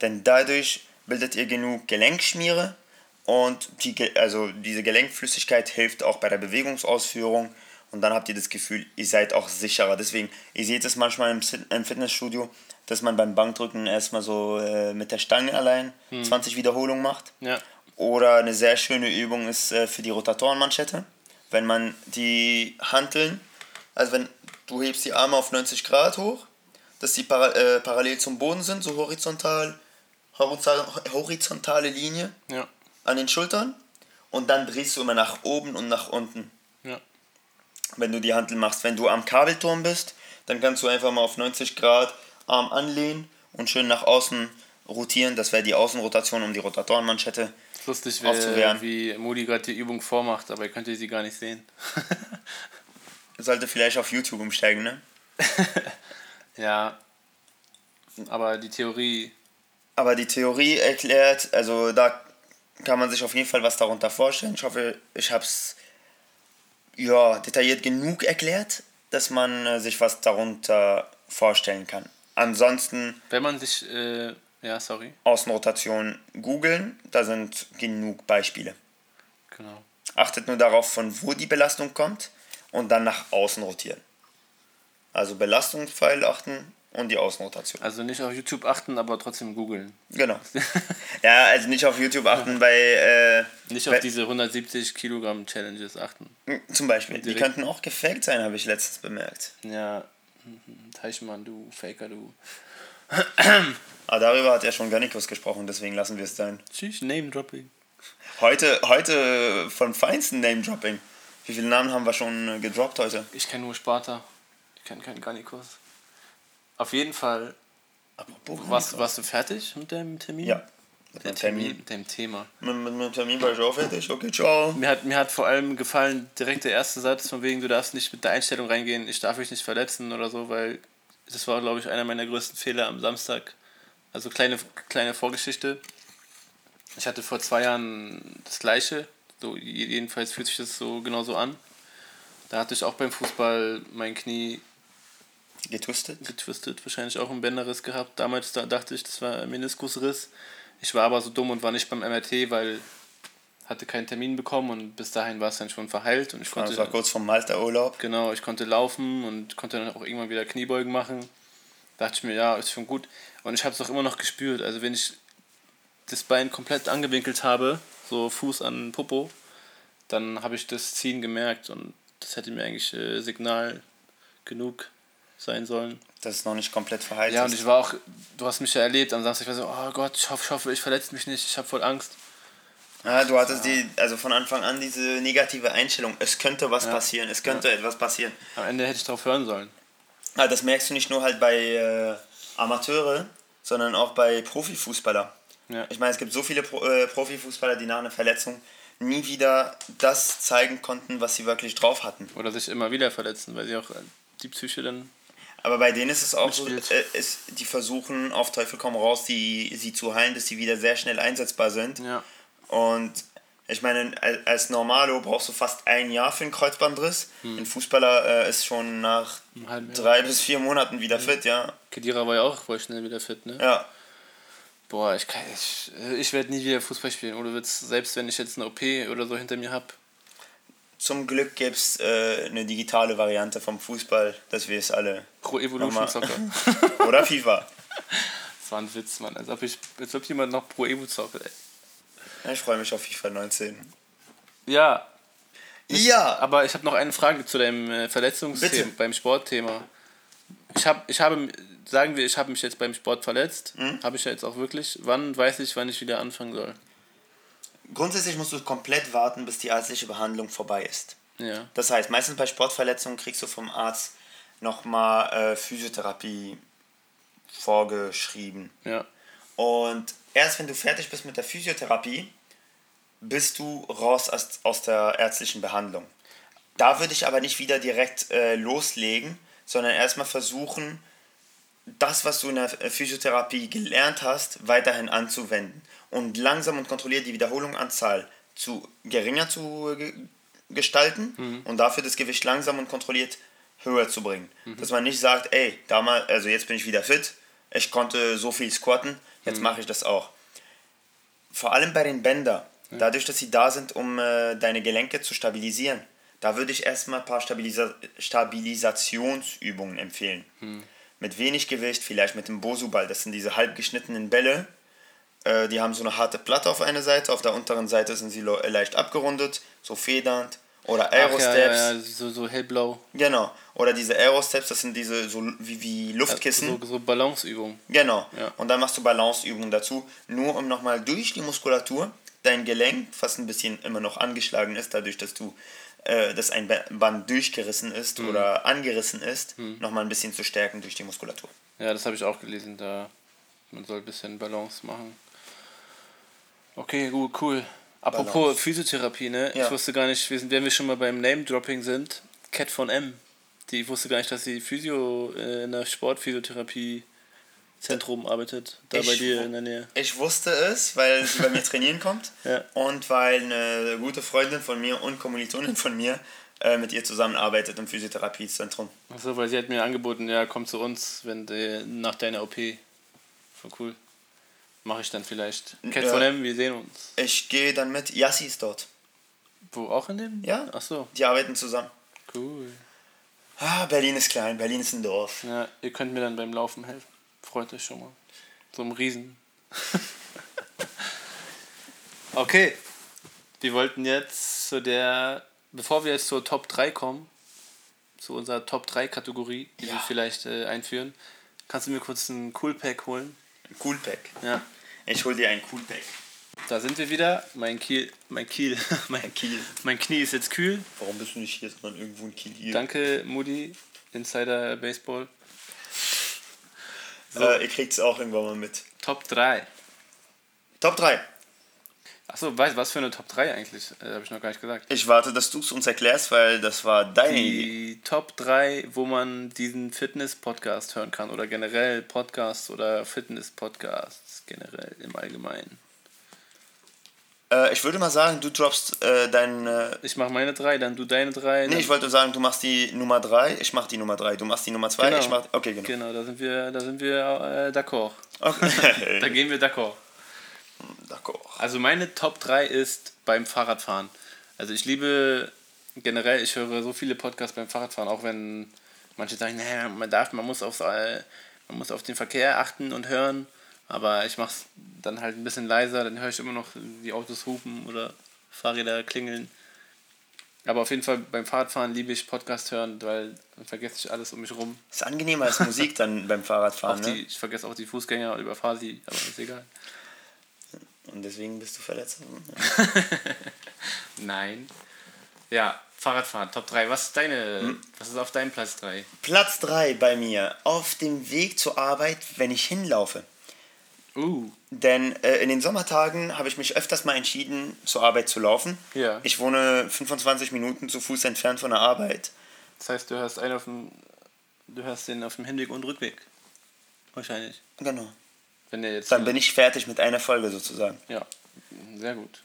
Denn dadurch bildet ihr genug Gelenkschmiere und die, also diese Gelenkflüssigkeit hilft auch bei der Bewegungsausführung und dann habt ihr das Gefühl, ihr seid auch sicherer. Deswegen, ihr seht es manchmal im, Fitnessstudio, dass man beim Bankdrücken erstmal so äh, mit der Stange allein 20 Wiederholungen macht. Ja. Oder eine sehr schöne Übung ist äh, für die Rotatorenmanschette. wenn man die Hanteln, also wenn du hebst die Arme auf 90 Grad hoch, dass die para äh, parallel zum Boden sind, so horizontal, horizontal, horizontale Linie Ja. an den Schultern und dann drehst du immer nach oben und nach unten, Ja. wenn du die Hantel machst. Wenn du am Kabelturm bist, dann kannst du einfach mal auf 90 Grad Arm anlehnen und schön nach außen rotieren. Das wäre die Außenrotation um die Rotatorenmanschette. Lustig, Aufzuwehren. wie, Modi gerade die Übung vormacht, aber ihr könnt sie gar nicht sehen. Sollte vielleicht auf YouTube umsteigen, ne? ja. Aber die Theorie, Aber die Theorie erklärt, also da kann man sich auf jeden Fall was darunter vorstellen. Ich hoffe, ich habe es ja, detailliert genug erklärt, dass man äh, sich was darunter vorstellen kann. Ansonsten wenn man sich, äh, ja, sorry, Außenrotation googeln, da sind genug Beispiele. genau. Achtet nur darauf, von wo die Belastung kommt und dann nach außen rotieren. Also Belastungspfeil achten und die Außenrotation. Also nicht auf YouTube achten, aber trotzdem googeln. Genau. ja, also nicht auf YouTube achten bei, äh, Nicht bei auf diese 170 Kilogramm Challenges achten. zum Beispiel. Die könnten auch gefaked sein, habe ich letztens bemerkt. Ja, mhm, Teichmann, du Faker, du. Aber darüber hat ja schon Garnikus gesprochen, deswegen lassen wir es sein. Tschüss, Name Dropping. Heute, heute von feinsten Name-Dropping. Wie viele Namen haben wir schon äh, gedroppt heute? Ich kenne nur Sparta. Ich kenne keinen Garnikus. Auf jeden Fall, Apropos warst, warst du fertig mit deinem Termin? Ja, mit dem dem Termin. Termin, mit dem Thema. Mit, mit, mit dem Termin war ich auch fertig. Okay, ciao. Mir hat, mir hat vor allem gefallen direkt der erste Satz, von wegen, du darfst nicht mit der Einstellung reingehen, ich darf mich nicht verletzen oder so, weil das war, glaube ich, einer meiner größten Fehler am Samstag. Also kleine, kleine Vorgeschichte. Ich hatte vor zwei Jahren das gleiche, so jedenfalls fühlt sich das so genauso an. Da hatte ich auch beim Fußball mein Knie Getwistet? getwistet, wahrscheinlich auch ein Bänderriss gehabt. Damals da dachte ich, das war ein Meniskusriss. Ich war aber so dumm und war nicht beim MRT, weil hatte keinen Termin bekommen und bis dahin war es dann schon verheilt und ich konnte Das war kurz vom Malta-Urlaub. genau, ich konnte laufen und konnte dann auch irgendwann wieder Kniebeugen machen. Dachte ich mir, ja, ist schon gut. Und ich habe es auch immer noch gespürt. Also wenn ich das Bein komplett angewinkelt habe, so Fuß an Popo, dann habe ich das Ziehen gemerkt und das hätte mir eigentlich äh, Signal genug sein sollen. Das ist noch nicht komplett verheilt. Ja, und ist. ich war auch, du hast mich ja erlebt am Samstag, ich war so, oh Gott, ich hoffe, ich, hoffe, ich verletze mich nicht, ich habe voll Angst. Ja, du hattest die, also von Anfang an diese negative Einstellung. Es könnte was Ja. passieren, es könnte etwas passieren. Am Ende hätte ich darauf hören sollen. Ja, das merkst du nicht nur halt bei äh, Amateure, sondern auch bei Profifußballer. Ja. Ich meine, es gibt so viele Pro äh, Profifußballer, die nach einer Verletzung nie wieder das zeigen konnten, was sie wirklich drauf hatten. Oder sich immer wieder verletzen, weil sie auch äh, die Psyche dann. Aber bei denen ist es auch so, Mitspielt. äh, ist, die versuchen auf Teufel komm raus, die, sie zu heilen, dass sie wieder sehr schnell einsetzbar sind. Ja. Und ich meine, als- Normalo brauchst du fast ein Jahr für einen Kreuzbandriss. Ein Fußballer äh, ist schon nach drei bis vier Monaten wieder fit, ja. Kedira war ja auch voll schnell wieder fit, ne? Ja, Boah, ich, kann- ich, äh, ich werde nie wieder Fußball spielen. Oder wird's, selbst wenn ich jetzt eine OP oder so hinter mir habe. zum Glück gibt es äh, eine digitale Variante vom Fußball, dass wir es alle. Pro Evolution. Soccer. Oder FIFA. Das war ein Witz, Mann. Als ob, ich, als ob jemand noch Pro Evo zockt, ey. Ich freue mich auf FIFA 19. Ja, Ja! aber ich habe noch eine Frage zu deinem äh, Verletzungsthema, Bitte. beim Sportthema. Ich, hab, ich habe, sagen wir, ich habe mich jetzt beim Sport verletzt. Habe ich ja jetzt auch wirklich. Wann weiß ich, wann ich wieder anfangen soll? Grundsätzlich musst du komplett warten, bis die ärztliche Behandlung vorbei ist. Ja. Das heißt, meistens bei Sportverletzungen kriegst du vom Arzt nochmal äh, Physiotherapie vorgeschrieben. Ja. Und erst wenn du fertig bist mit der Physiotherapie, bist du raus aus, aus der ärztlichen Behandlung. Da würde ich aber nicht wieder direkt äh, loslegen, sondern erstmal versuchen, das, was du in der äh, Physiotherapie gelernt hast, weiterhin anzuwenden und langsam und kontrolliert die Wiederholungsanzahl zu geringer zu ge gestalten und dafür das Gewicht langsam und kontrolliert höher zu bringen. Dass man nicht sagt, ey, damals, also jetzt bin ich wieder fit, ich konnte so viel squatten, jetzt mache ich das auch. Vor allem bei den Bänder, dadurch, dass sie da sind, um äh, deine Gelenke zu stabilisieren, da würde ich erstmal ein paar Stabilisa Stabilisationsübungen empfehlen. Mit wenig Gewicht, vielleicht mit dem Bosu-Ball, das sind diese halb geschnittenen Bälle. Äh, die haben so eine harte Platte auf einer Seite, auf der unteren Seite sind sie äh, leicht abgerundet, so federnd Oder Aerosteps. ja, ja, so, so hellblau. Genau. Oder diese Aerosteps, das sind diese so wie, wie Luftkissen. So, so Balanceübung. Genau. Ja. Und dann machst du Balanceübungen dazu, nur um nochmal durch die Muskulatur dein Gelenk, was ein bisschen immer noch angeschlagen ist, dadurch, dass du äh, dass ein Ba- Band durchgerissen ist Mhm. oder angerissen ist, nochmal ein bisschen zu stärken durch die Muskulatur. Ja, das habe ich auch gelesen. Da man soll ein bisschen Balance machen. Okay, gut, cool. Apropos Balance. Physiotherapie, ne? Ja. Ich wusste gar nicht, wenn wir schon mal beim Name-Dropping sind, Cat von M. Die ich wusste gar nicht, dass sie Physio äh, in der Sportphysiotherapie-Zentrum arbeitet. Da Ich bei dir in der Nähe. Ich wusste es, weil sie bei mir trainieren kommt Ja. und weil eine gute Freundin von mir und Kommilitonin von mir äh, mit ihr zusammenarbeitet im Physiotherapiezentrum. Achso, weil sie hat mir angeboten, ja, komm zu uns, wenn de, nach deiner OP. Voll cool. Mache ich dann vielleicht. Cat Ja. von M, wir sehen uns. Ich gehe dann mit. Yassi ist dort. Wo, auch in dem? Ja. Achso, Die arbeiten zusammen. cool. Ah, Berlin ist klein, Berlin ist ein Dorf. Ja, ihr könnt mir dann beim Laufen helfen. Freut euch schon mal. So ein Riesen. okay. Wir wollten jetzt zu der, bevor wir jetzt zur Top 3 kommen, zu unserer Top 3 Kategorie, die wir Ja. vielleicht äh, einführen, kannst du mir kurz einen Cool Pack holen? Coolpack. Ja. Ich hol dir ein Coolpack. Da sind wir wieder. Mein Kiel, mein Kiel, mein, Kiel. mein Knie ist jetzt kühl. Warum bist du nicht hier, sondern irgendwo in Kiel hier? Danke, Moody, Insider Baseball. Äh, ihr kriegt es auch irgendwann mal mit. Top 3. Top 3. Achso, weißt was für eine Top 3 eigentlich? Äh, Habe ich noch gar nicht gesagt. Ich warte, dass du es uns erklärst, weil das war deine Idee. Die Top 3, wo man diesen Fitness-Podcast hören kann oder generell Podcasts oder Fitness-Podcasts generell im Allgemeinen. Äh, ich würde mal sagen, du droppst äh, deine. Ich mache meine 3, dann du deine 3. Nee, ich wollte sagen, du machst die Nummer 3, ich mach die Nummer 3. Du machst die Nummer 2, Genau. ich mach. Okay, genau. Genau, da sind wir, da sind wir äh, d'accord. Okay. Da gehen wir d'accord. D'accord. Also meine Top 3 ist beim Fahrradfahren. Also ich liebe generell, ich höre so viele Podcasts beim Fahrradfahren, auch wenn manche sagen, naja, man darf, man muss aufs, äh, man muss auf den Verkehr achten und hören. Aber ich mache es dann halt ein bisschen leiser, dann höre ich immer noch die Autos hupen oder Fahrräder klingeln. Aber auf jeden Fall beim Fahrradfahren liebe ich Podcast hören, weil dann vergesse ich alles um mich rum. Ist angenehmer als Musik dann beim Fahrradfahren, ne? die, ich vergesse auch die Fußgänger und überfahre sie, aber ist egal. Und deswegen bist du verletzt. Nein. Ja, Fahrradfahren, Top 3. Was ist deine, Hm? was ist auf deinem Platz 3? Platz 3 bei mir. Auf dem Weg zur Arbeit, wenn ich hinlaufe. Uh, Denn äh, in den Sommertagen habe ich mich öfters mal entschieden, zur Arbeit zu laufen. Ja. Ich wohne 25 Minuten zu Fuß entfernt von der Arbeit. das heißt, du hörst einen auf dem, du hörst den auf dem Hinweg und Rückweg. Wahrscheinlich. Genau. Wenn der jetzt. Dann bin ich fertig mit einer Folge sozusagen. Ja, sehr gut.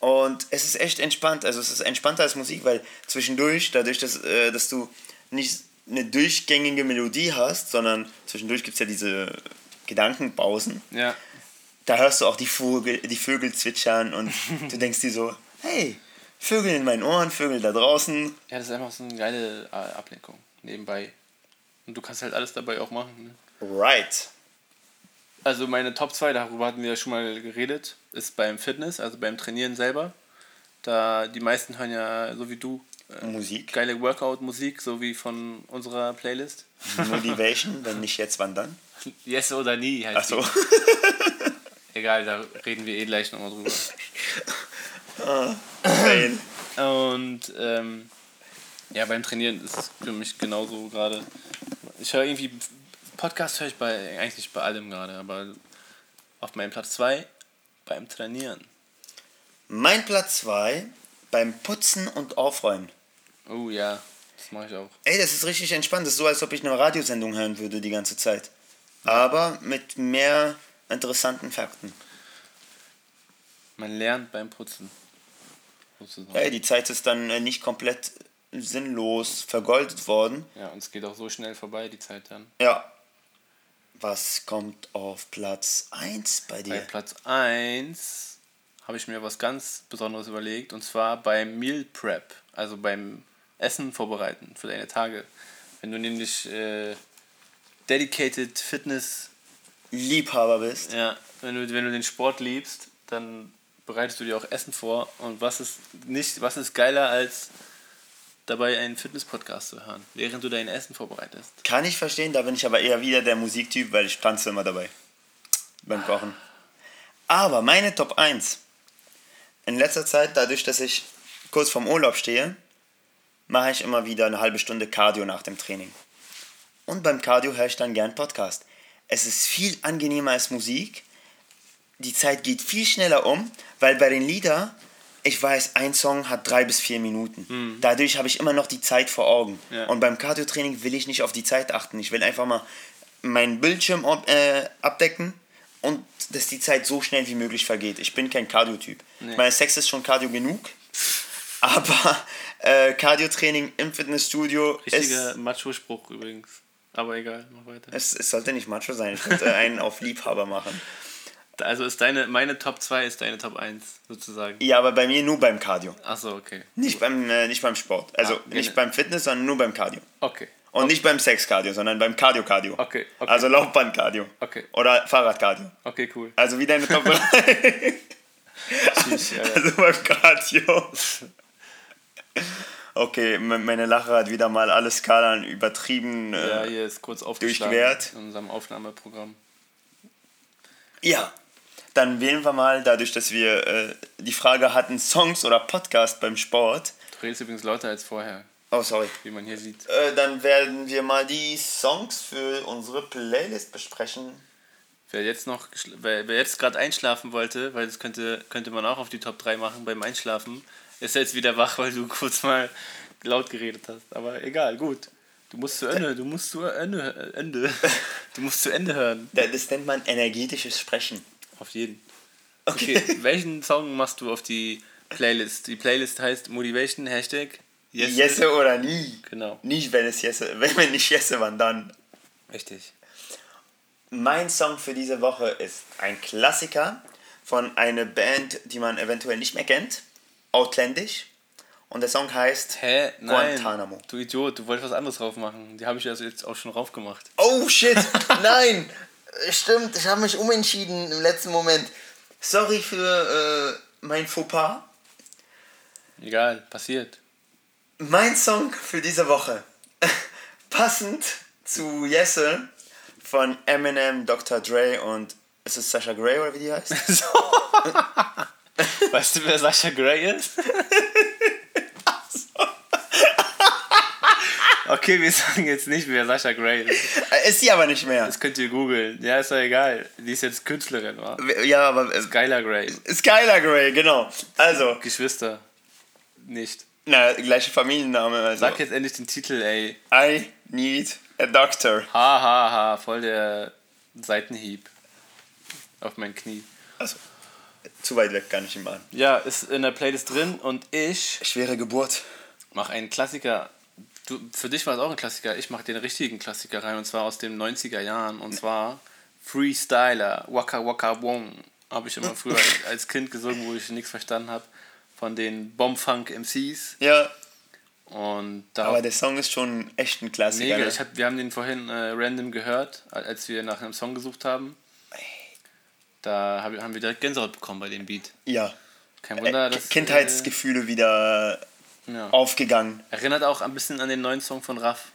Und es ist echt entspannt. Also es ist entspannter als Musik, weil zwischendurch, dadurch, dass, äh, dass du nicht eine durchgängige Melodie hast, sondern zwischendurch gibt es ja diese Gedankenpausen. Ja, Da hörst du auch die Vögel, die Vögel zwitschern und du denkst dir so, hey, Vögel in meinen Ohren, Vögel da draußen. ja, das ist einfach so eine geile äh, Ablenkung nebenbei. Und du kannst halt alles dabei auch machen. Ne? Right. Also meine Top 2, darüber hatten wir ja schon mal geredet, ist beim Fitness, also beim Trainieren selber. Da die meisten hören ja, so wie du, äh, Musik. geile Workout-Musik, so wie von unserer Playlist. Motivation, wenn nicht jetzt, wann dann? Yes oder nie heißt Ach so. die. Egal, da reden wir eh gleich nochmal drüber. Nein. Und ähm, ja, beim Trainieren ist es für mich genauso gerade. Ich höre irgendwie, Podcast höre ich bei, eigentlich bei allem gerade, aber auf meinem Platz 2 beim Trainieren. Mein Platz 2 beim Putzen und Aufräumen. Oh ja, das mache ich auch. Ey, das ist richtig entspannt. Das ist so, als ob ich eine Radiosendung hören würde die ganze Zeit. Aber mit mehr interessanten Fakten. Man lernt beim Putzen. Sozusagen. Ey, die Zeit ist dann äh, nicht komplett sinnlos vergoldet worden. Ja, und es geht auch so schnell vorbei, die Zeit dann. Ja. Was kommt auf Platz 1 bei Bei dir? Platz 1 habe ich mir was ganz Besonderes überlegt und zwar beim Meal Prep, also beim Essen vorbereiten für deine Tage. Wenn du nämlich äh, Dedicated Fitness, Liebhaber bist. ja, wenn du, wenn du den Sport liebst, dann bereitest du dir auch Essen vor und was ist nicht, was ist geiler als dabei einen Fitness-Podcast zu hören, während du dein Essen vorbereitest. Kann ich verstehen, da bin ich aber eher wieder der Musiktyp, weil ich tanze immer dabei. Beim Kochen. Aber meine Top 1. In letzter Zeit, dadurch, dass ich kurz vorm Urlaub stehe, mache ich immer wieder eine halbe Stunde Cardio nach dem Training. Und beim Cardio höre ich dann gern Podcast. Es ist viel angenehmer als Musik. Die Zeit geht viel schneller um, weil bei den Liedern, ich weiß, ein Song hat drei bis vier Minuten. Dadurch habe ich immer noch die Zeit vor Augen. Ja. Und beim Cardio-Training will ich nicht auf die Zeit achten. Ich will einfach mal meinen Bildschirm äh, abdecken und dass die Zeit so schnell wie möglich vergeht. Ich bin kein Cardio-Typ. Nee. Mein Sex ist schon Cardio genug. Aber äh, Cardio-Training im Fitnessstudio Richtiger ist, Macho-Spruch übrigens. Aber egal, mach weiter. es, es sollte nicht macho sein. Ich wollte einen auf Liebhaber machen. Also ist deine, meine Top 2 ist deine Top 1, sozusagen. Ja, aber bei mir nur beim Cardio. Achso, okay. Nicht beim, äh, nicht beim Sport. Also Ah, nicht genau. beim Fitness, sondern nur beim Cardio. Okay. Und nicht beim Sex-Cardio, sondern beim Cardio-Cardio. Okay, okay. Also Laufbahn-Cardio. Okay. Oder Fahrrad-Cardio. Okay, cool. Also wie deine Top 3. Tschüss, ja, ja. Also beim Cardio. Okay, me- meine Lache hat wieder mal alle Skalen übertrieben. Äh, Ja, ja, hier ist kurz aufgeschlagen Durchquert. in unserem Aufnahmeprogramm. Dann wählen wir mal, dadurch, dass wir äh, die Frage hatten, Songs oder Podcast beim Sport. Du redest übrigens lauter als vorher, Oh, sorry. wie man hier sieht. Äh, dann werden wir mal die Songs für unsere Playlist besprechen. Wer jetzt noch, wer, wer jetzt gerade einschlafen wollte, weil das könnte, könnte man auch auf die Top 3 machen beim Einschlafen, ist jetzt wieder wach, weil du kurz mal laut geredet hast. Aber egal, gut. Du musst zu Ende, du musst zu Ende, Ende. Du musst zu Ende hören. Da- Das nennt man energetisches Sprechen. Auf jeden. Okay. Okay, welchen Song machst du auf die Playlist? Die Playlist heißt Motivation, Hashtag Jesse, Yes. oder nie. Genau, Nicht, wenn es Jesse. Wenn wir nicht Jesse waren, dann. richtig. Mein Song für diese Woche ist ein Klassiker von einer Band, die man eventuell nicht mehr kennt. Outlandish. Und der Song heißt Hä? Nein. Guantanamo. Du Idiot, du wolltest was anderes drauf machen. Die habe ich also jetzt auch schon drauf gemacht. Oh shit, nein! Stimmt, ich habe mich umentschieden im letzten Moment. Sorry für äh, mein Fauxpas. Egal, passiert. Mein Song für diese Woche. Passend zu Jesse von Eminem, Dr. Dre und ist es Sasha Grey oder wie die heißt? Weißt du, wer Sascha Grey ist? Okay, wir sagen jetzt nicht, wer Sascha Grey ist. Äh, ist sie aber nicht mehr. Das könnt ihr googeln. Ja, ist doch egal. Die ist jetzt Künstlerin, wa? Ja, aber äh, Skylar Grey. Skylar Grey, genau. Also, Geschwister. Nicht. na, gleiche Familienname. Also. Sag jetzt endlich den Titel, ey. I need a doctor. Ha, ha, ha. Voll der Seitenhieb. Auf mein Knie. Also, zu weit weg kann ich ihn machen. Ja, ist in der Playlist drin und ich Schwere Geburt. mache einen Klassiker. Du, für dich war es auch ein Klassiker. Ich mache den richtigen Klassiker rein und zwar aus den 90er Jahren und zwar Freestyler, Waka Waka Wong. Habe ich immer früher als- Kind gesungen, wo ich nichts verstanden habe. Von den Bombfunk MCs. Ja, Und aber der Song ist schon echt ein Klassiker. Mega. ne? Hab, wir haben den vorhin äh, random gehört, als wir nach einem Song gesucht haben. Da hab, haben wir direkt Gänsehaut bekommen bei dem Beat. ja. Kein Wunder, Äh, dass. Kindheitsgefühle wieder Äh, ja. aufgegangen. Erinnert auch ein bisschen an den neuen Song von Raff.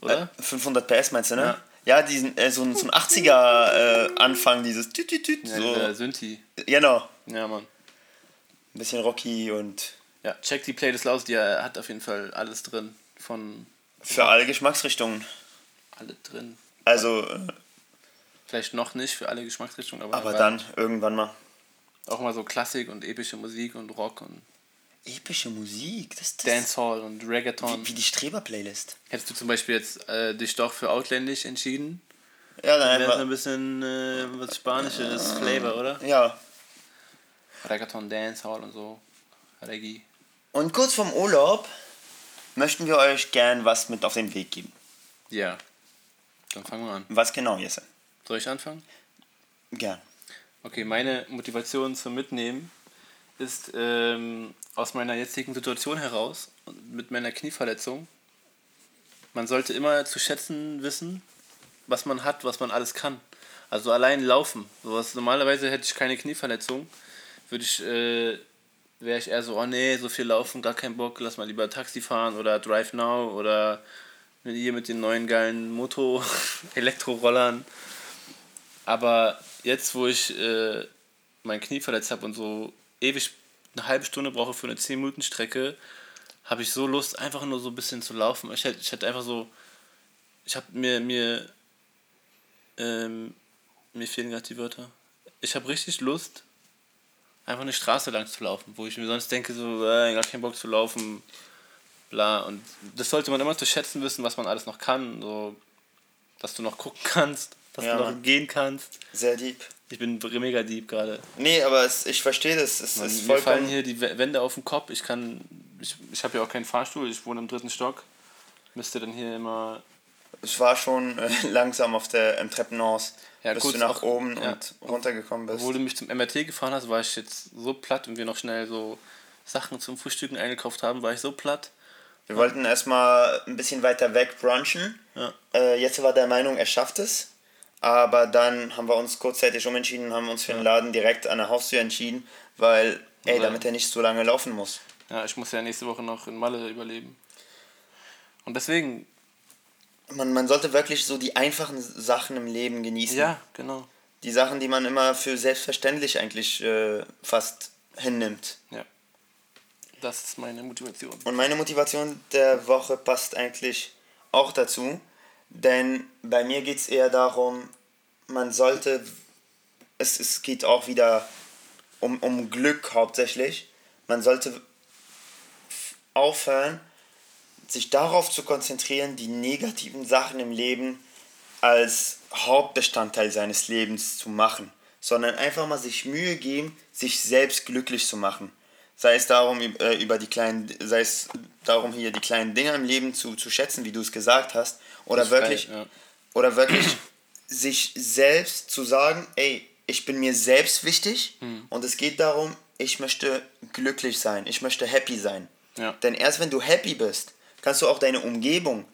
Oder? Äh, 500 PS meinst du, ne? Ja. Ja, diesen, äh, so, ein- so ein 80er äh, Anfang, dieses Tüt, Tüt, Tüt, ja, so. Synthi. Genau. Ja, Mann. Ein bisschen rocky und Ja, check die Playlist aus, die äh, hat auf jeden Fall alles drin. Von für alle Geschmacksrichtungen. alle drin. Also, äh, Vielleicht noch nicht für alle Geschmacksrichtungen, aber aber dann irgendwann mal. auch mal so Klassik und epische Musik und Rock und Epische Musik, das ist Dancehall und Reggaeton. wie, wie die Streber-Playlist. Hättest du zum Beispiel jetzt äh, dich doch für Outlandish entschieden? Ja, dann Wäre so ein bisschen äh, was Spanisches Flavor, oder? Ja. Reggaeton, Dancehall und so. Reggae. Und kurz vorm Urlaub möchten wir euch gern was mit auf den Weg geben. Ja. Dann fangen wir an. Was genau, Jesse? Soll ich anfangen? Gern. Okay, meine Motivation zum Mitnehmen ist ähm, aus meiner jetzigen Situation heraus mit meiner Knieverletzung. Man sollte immer zu schätzen wissen, was man hat, was man alles kann. Also allein laufen. Sowas, normalerweise hätte ich keine Knieverletzung, würde ich äh, wäre ich eher so, oh nee, so viel laufen, gar keinen Bock, lass mal lieber Taxi fahren oder Drive Now oder hier mit den neuen geilen Moto, Elektrorollern. Aber jetzt, wo ich äh, mein Knie verletzt habe und so ewig eine halbe Stunde brauche für eine 10-Minuten-Strecke, habe ich so Lust, einfach nur so ein bisschen zu laufen. Ich hätte, ich hätte einfach so, ich habe mir, mir, ähm, mir fehlen gerade die Wörter. Ich habe richtig Lust, einfach eine Straße lang zu laufen, wo ich mir sonst denke, so, äh, gar keinen Bock zu laufen, bla. Und das sollte man immer zu schätzen wissen, was man alles noch kann, so, dass du noch gucken kannst, dass ja, du noch Mann. gehen kannst. Sehr deep. Ich bin mega deep gerade. Nee, aber es, ich verstehe das. Es, Man, ist mir fallen hier die Wände auf den Kopf. Ich kann. Ich, ich habe ja auch keinen Fahrstuhl. Ich wohne im dritten Stock. Müsste dann hier immer. Ich war schon äh, langsam auf der, im Treppenhaus, ja, bis du nach auch, oben ja, und runtergekommen bist. Wo du mich zum MRT gefahren hast, war ich jetzt so platt und wir noch schnell so Sachen zum Frühstücken eingekauft haben, war ich so platt. Wir wollten erstmal ein bisschen weiter weg brunchen. Ja. Äh, jetzt war der Meinung, er schafft es. Aber dann haben wir uns kurzzeitig umentschieden und haben uns für den Laden direkt an der Haustür entschieden, weil, ey, damit er nicht so lange laufen muss. Ja, ich muss ja nächste Woche noch in Malle überleben. Und deswegen. Man, man sollte wirklich so die einfachen Sachen im Leben genießen. Ja, genau. Die Sachen, die man immer für selbstverständlich eigentlich äh, fast hinnimmt. Ja. Das ist meine Motivation. Und meine Motivation der Woche passt eigentlich auch dazu. Denn bei mir geht es eher darum, man sollte, es, es geht auch wieder um, um Glück hauptsächlich, man sollte aufhören, sich darauf zu konzentrieren, die negativen Sachen im Leben als Hauptbestandteil seines Lebens zu machen, sondern einfach mal sich Mühe geben, sich selbst glücklich zu machen. Sei es darum, äh, über die kleinen, sei es darum, hier die kleinen Dinge im Leben zu, zu schätzen, wie du es gesagt hast, oder wirklich, geil, ja. oder wirklich sich selbst zu sagen, ey, ich bin mir selbst wichtig hm. und es geht darum, ich möchte glücklich sein, ich möchte happy sein. Ja. Denn erst wenn du happy bist, kannst du auch deine Umgebung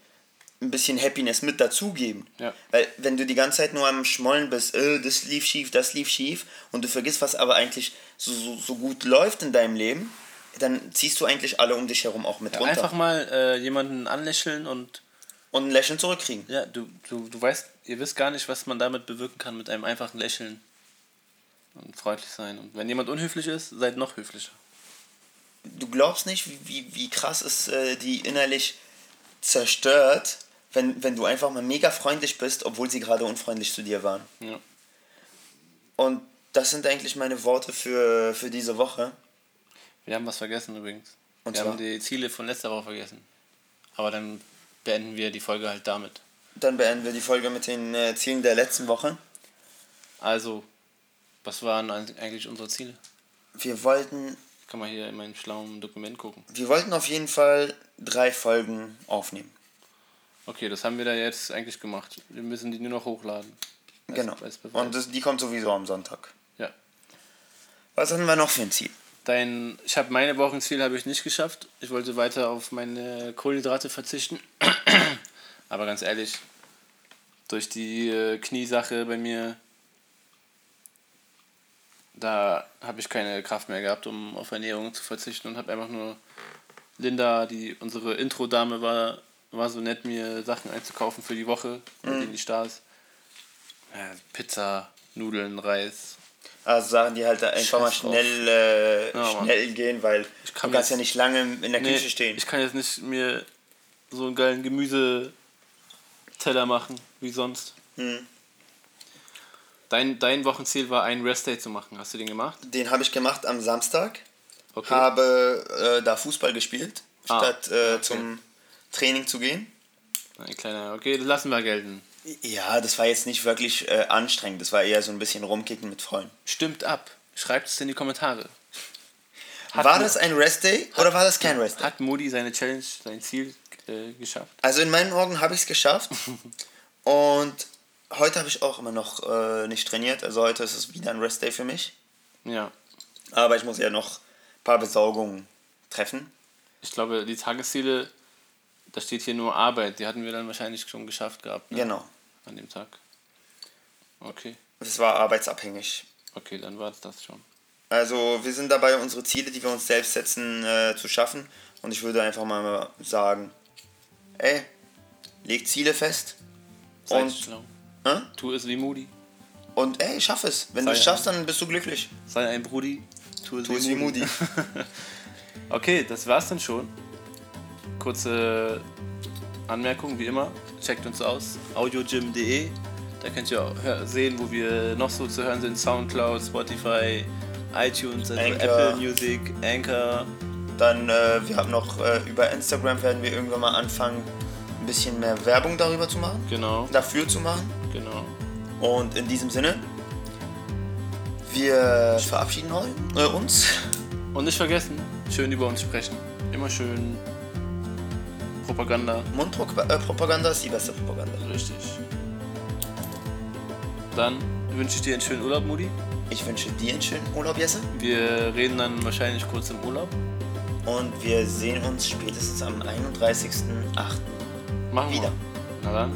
ein bisschen Happiness mit dazugeben. Ja. Weil wenn du die ganze Zeit nur am Schmollen bist, äh, das lief schief, das lief schief und du vergisst, was aber eigentlich so, so, so gut läuft in deinem Leben, dann ziehst du eigentlich alle um dich herum auch mit ja, runter. Einfach mal äh, jemanden anlächeln und und ein Lächeln zurückkriegen. Ja, du, du, du weißt, ihr wisst gar nicht, was man damit bewirken kann mit einem einfachen Lächeln. Und freundlich sein. Und wenn jemand unhöflich ist, seid noch höflicher. Du glaubst nicht, wie, wie, wie krass es äh, die innerlich zerstört, wenn, wenn du einfach mal mega freundlich bist, obwohl sie gerade unfreundlich zu dir waren. Ja. Und das sind eigentlich meine Worte für, für diese Woche. Wir haben was vergessen übrigens. Und wir zwar? haben die Ziele von letzter Woche vergessen. Aber dann beenden wir die Folge halt damit. Dann beenden wir die Folge mit den äh, Zielen der letzten Woche. Also, was waren eigentlich unsere Ziele? Wir wollten. Kann man hier in meinem schlauen Dokument gucken. Wir wollten auf jeden Fall drei Folgen aufnehmen. Okay, das haben wir da jetzt eigentlich gemacht. Wir müssen die nur noch hochladen. Genau. Und das, die kommt sowieso am Sonntag. Ja. Was hatten wir noch für ein Ziel? Dein, ich habe meine Wochenziel habe ich nicht geschafft. Ich wollte weiter auf meine Kohlenhydrate verzichten. Aber ganz ehrlich, durch die äh, Kniesache bei mir, da habe ich keine Kraft mehr gehabt, um auf Ernährung zu verzichten und habe einfach nur Linda, die unsere Intro-Dame war, war so nett, mir Sachen einzukaufen für die Woche, mhm. die Stars. Ja, Pizza, Nudeln, Reis, also Sachen, die halt einfach mal schnell, äh, ja, schnell gehen, weil kann du kannst ja nicht lange in der nee, Küche stehen. Ich kann jetzt nicht mir so einen geilen Gemüseteller machen, wie sonst. Hm. Dein, dein Wochenziel war, einen Rest-Day zu machen. Hast du den gemacht? Den habe ich gemacht am Samstag. Okay. Habe äh, da Fußball gespielt, ah, statt äh, okay. zum Training zu gehen. Ein kleiner, okay, das lassen wir gelten. Ja, das war jetzt nicht wirklich äh, anstrengend. Das war eher so ein bisschen rumkicken mit Freunden. Stimmt ab. Schreibt es in die Kommentare. Hat war das ein Rest-Day oder war das kein Rest-Day? Hat Moody seine Challenge, sein Ziel äh, geschafft? Also in meinen Augen habe ich es geschafft. Und heute habe ich auch immer noch äh, nicht trainiert. Also heute ist es wieder ein Rest-Day für mich. Ja. Aber ich muss ja noch ein paar Besorgungen treffen. Ich glaube, die Tagesziele, da steht hier nur Arbeit. Die hatten wir dann wahrscheinlich schon geschafft gehabt. Ne? Genau an dem Tag? Okay. Es war arbeitsabhängig. Okay, dann war es das schon. Also wir sind dabei, unsere Ziele, die wir uns selbst setzen, äh, zu schaffen. Und ich würde einfach mal sagen, ey, leg Ziele fest. Sei Und, schlau. hä? Tu es wie Moody. und ey, schaff es. Wenn du es schaffst, dann bist du glücklich. Sei ein Brudi. Tu es, Tu es wie Moody. Okay, das war's dann schon. Kurze Anmerkung, wie immer. Checkt uns aus. audiogym.de. Da könnt ihr auch sehen, wo wir noch so zu hören sind. Soundcloud, Spotify, iTunes, also Anchor. Apple Music, Anchor. Dann, äh, wir haben noch äh, über Instagram werden wir irgendwann mal anfangen, ein bisschen mehr Werbung darüber zu machen, Genau, dafür zu machen. genau. Und in diesem Sinne, wir verabschieden heu- äh, uns. Und nicht vergessen, schön über uns sprechen. Immer schön Propaganda. Mundpropaganda ist die beste Propaganda. Richtig. Dann wünsche ich dir einen schönen Urlaub, Moody. Ich wünsche dir einen schönen Urlaub, Jesse. Wir reden dann wahrscheinlich kurz im Urlaub. Und wir sehen uns spätestens am 31.08. Machen Wieder. wir. Na dann.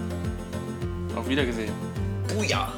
Auf Wiedergesehen. Buja!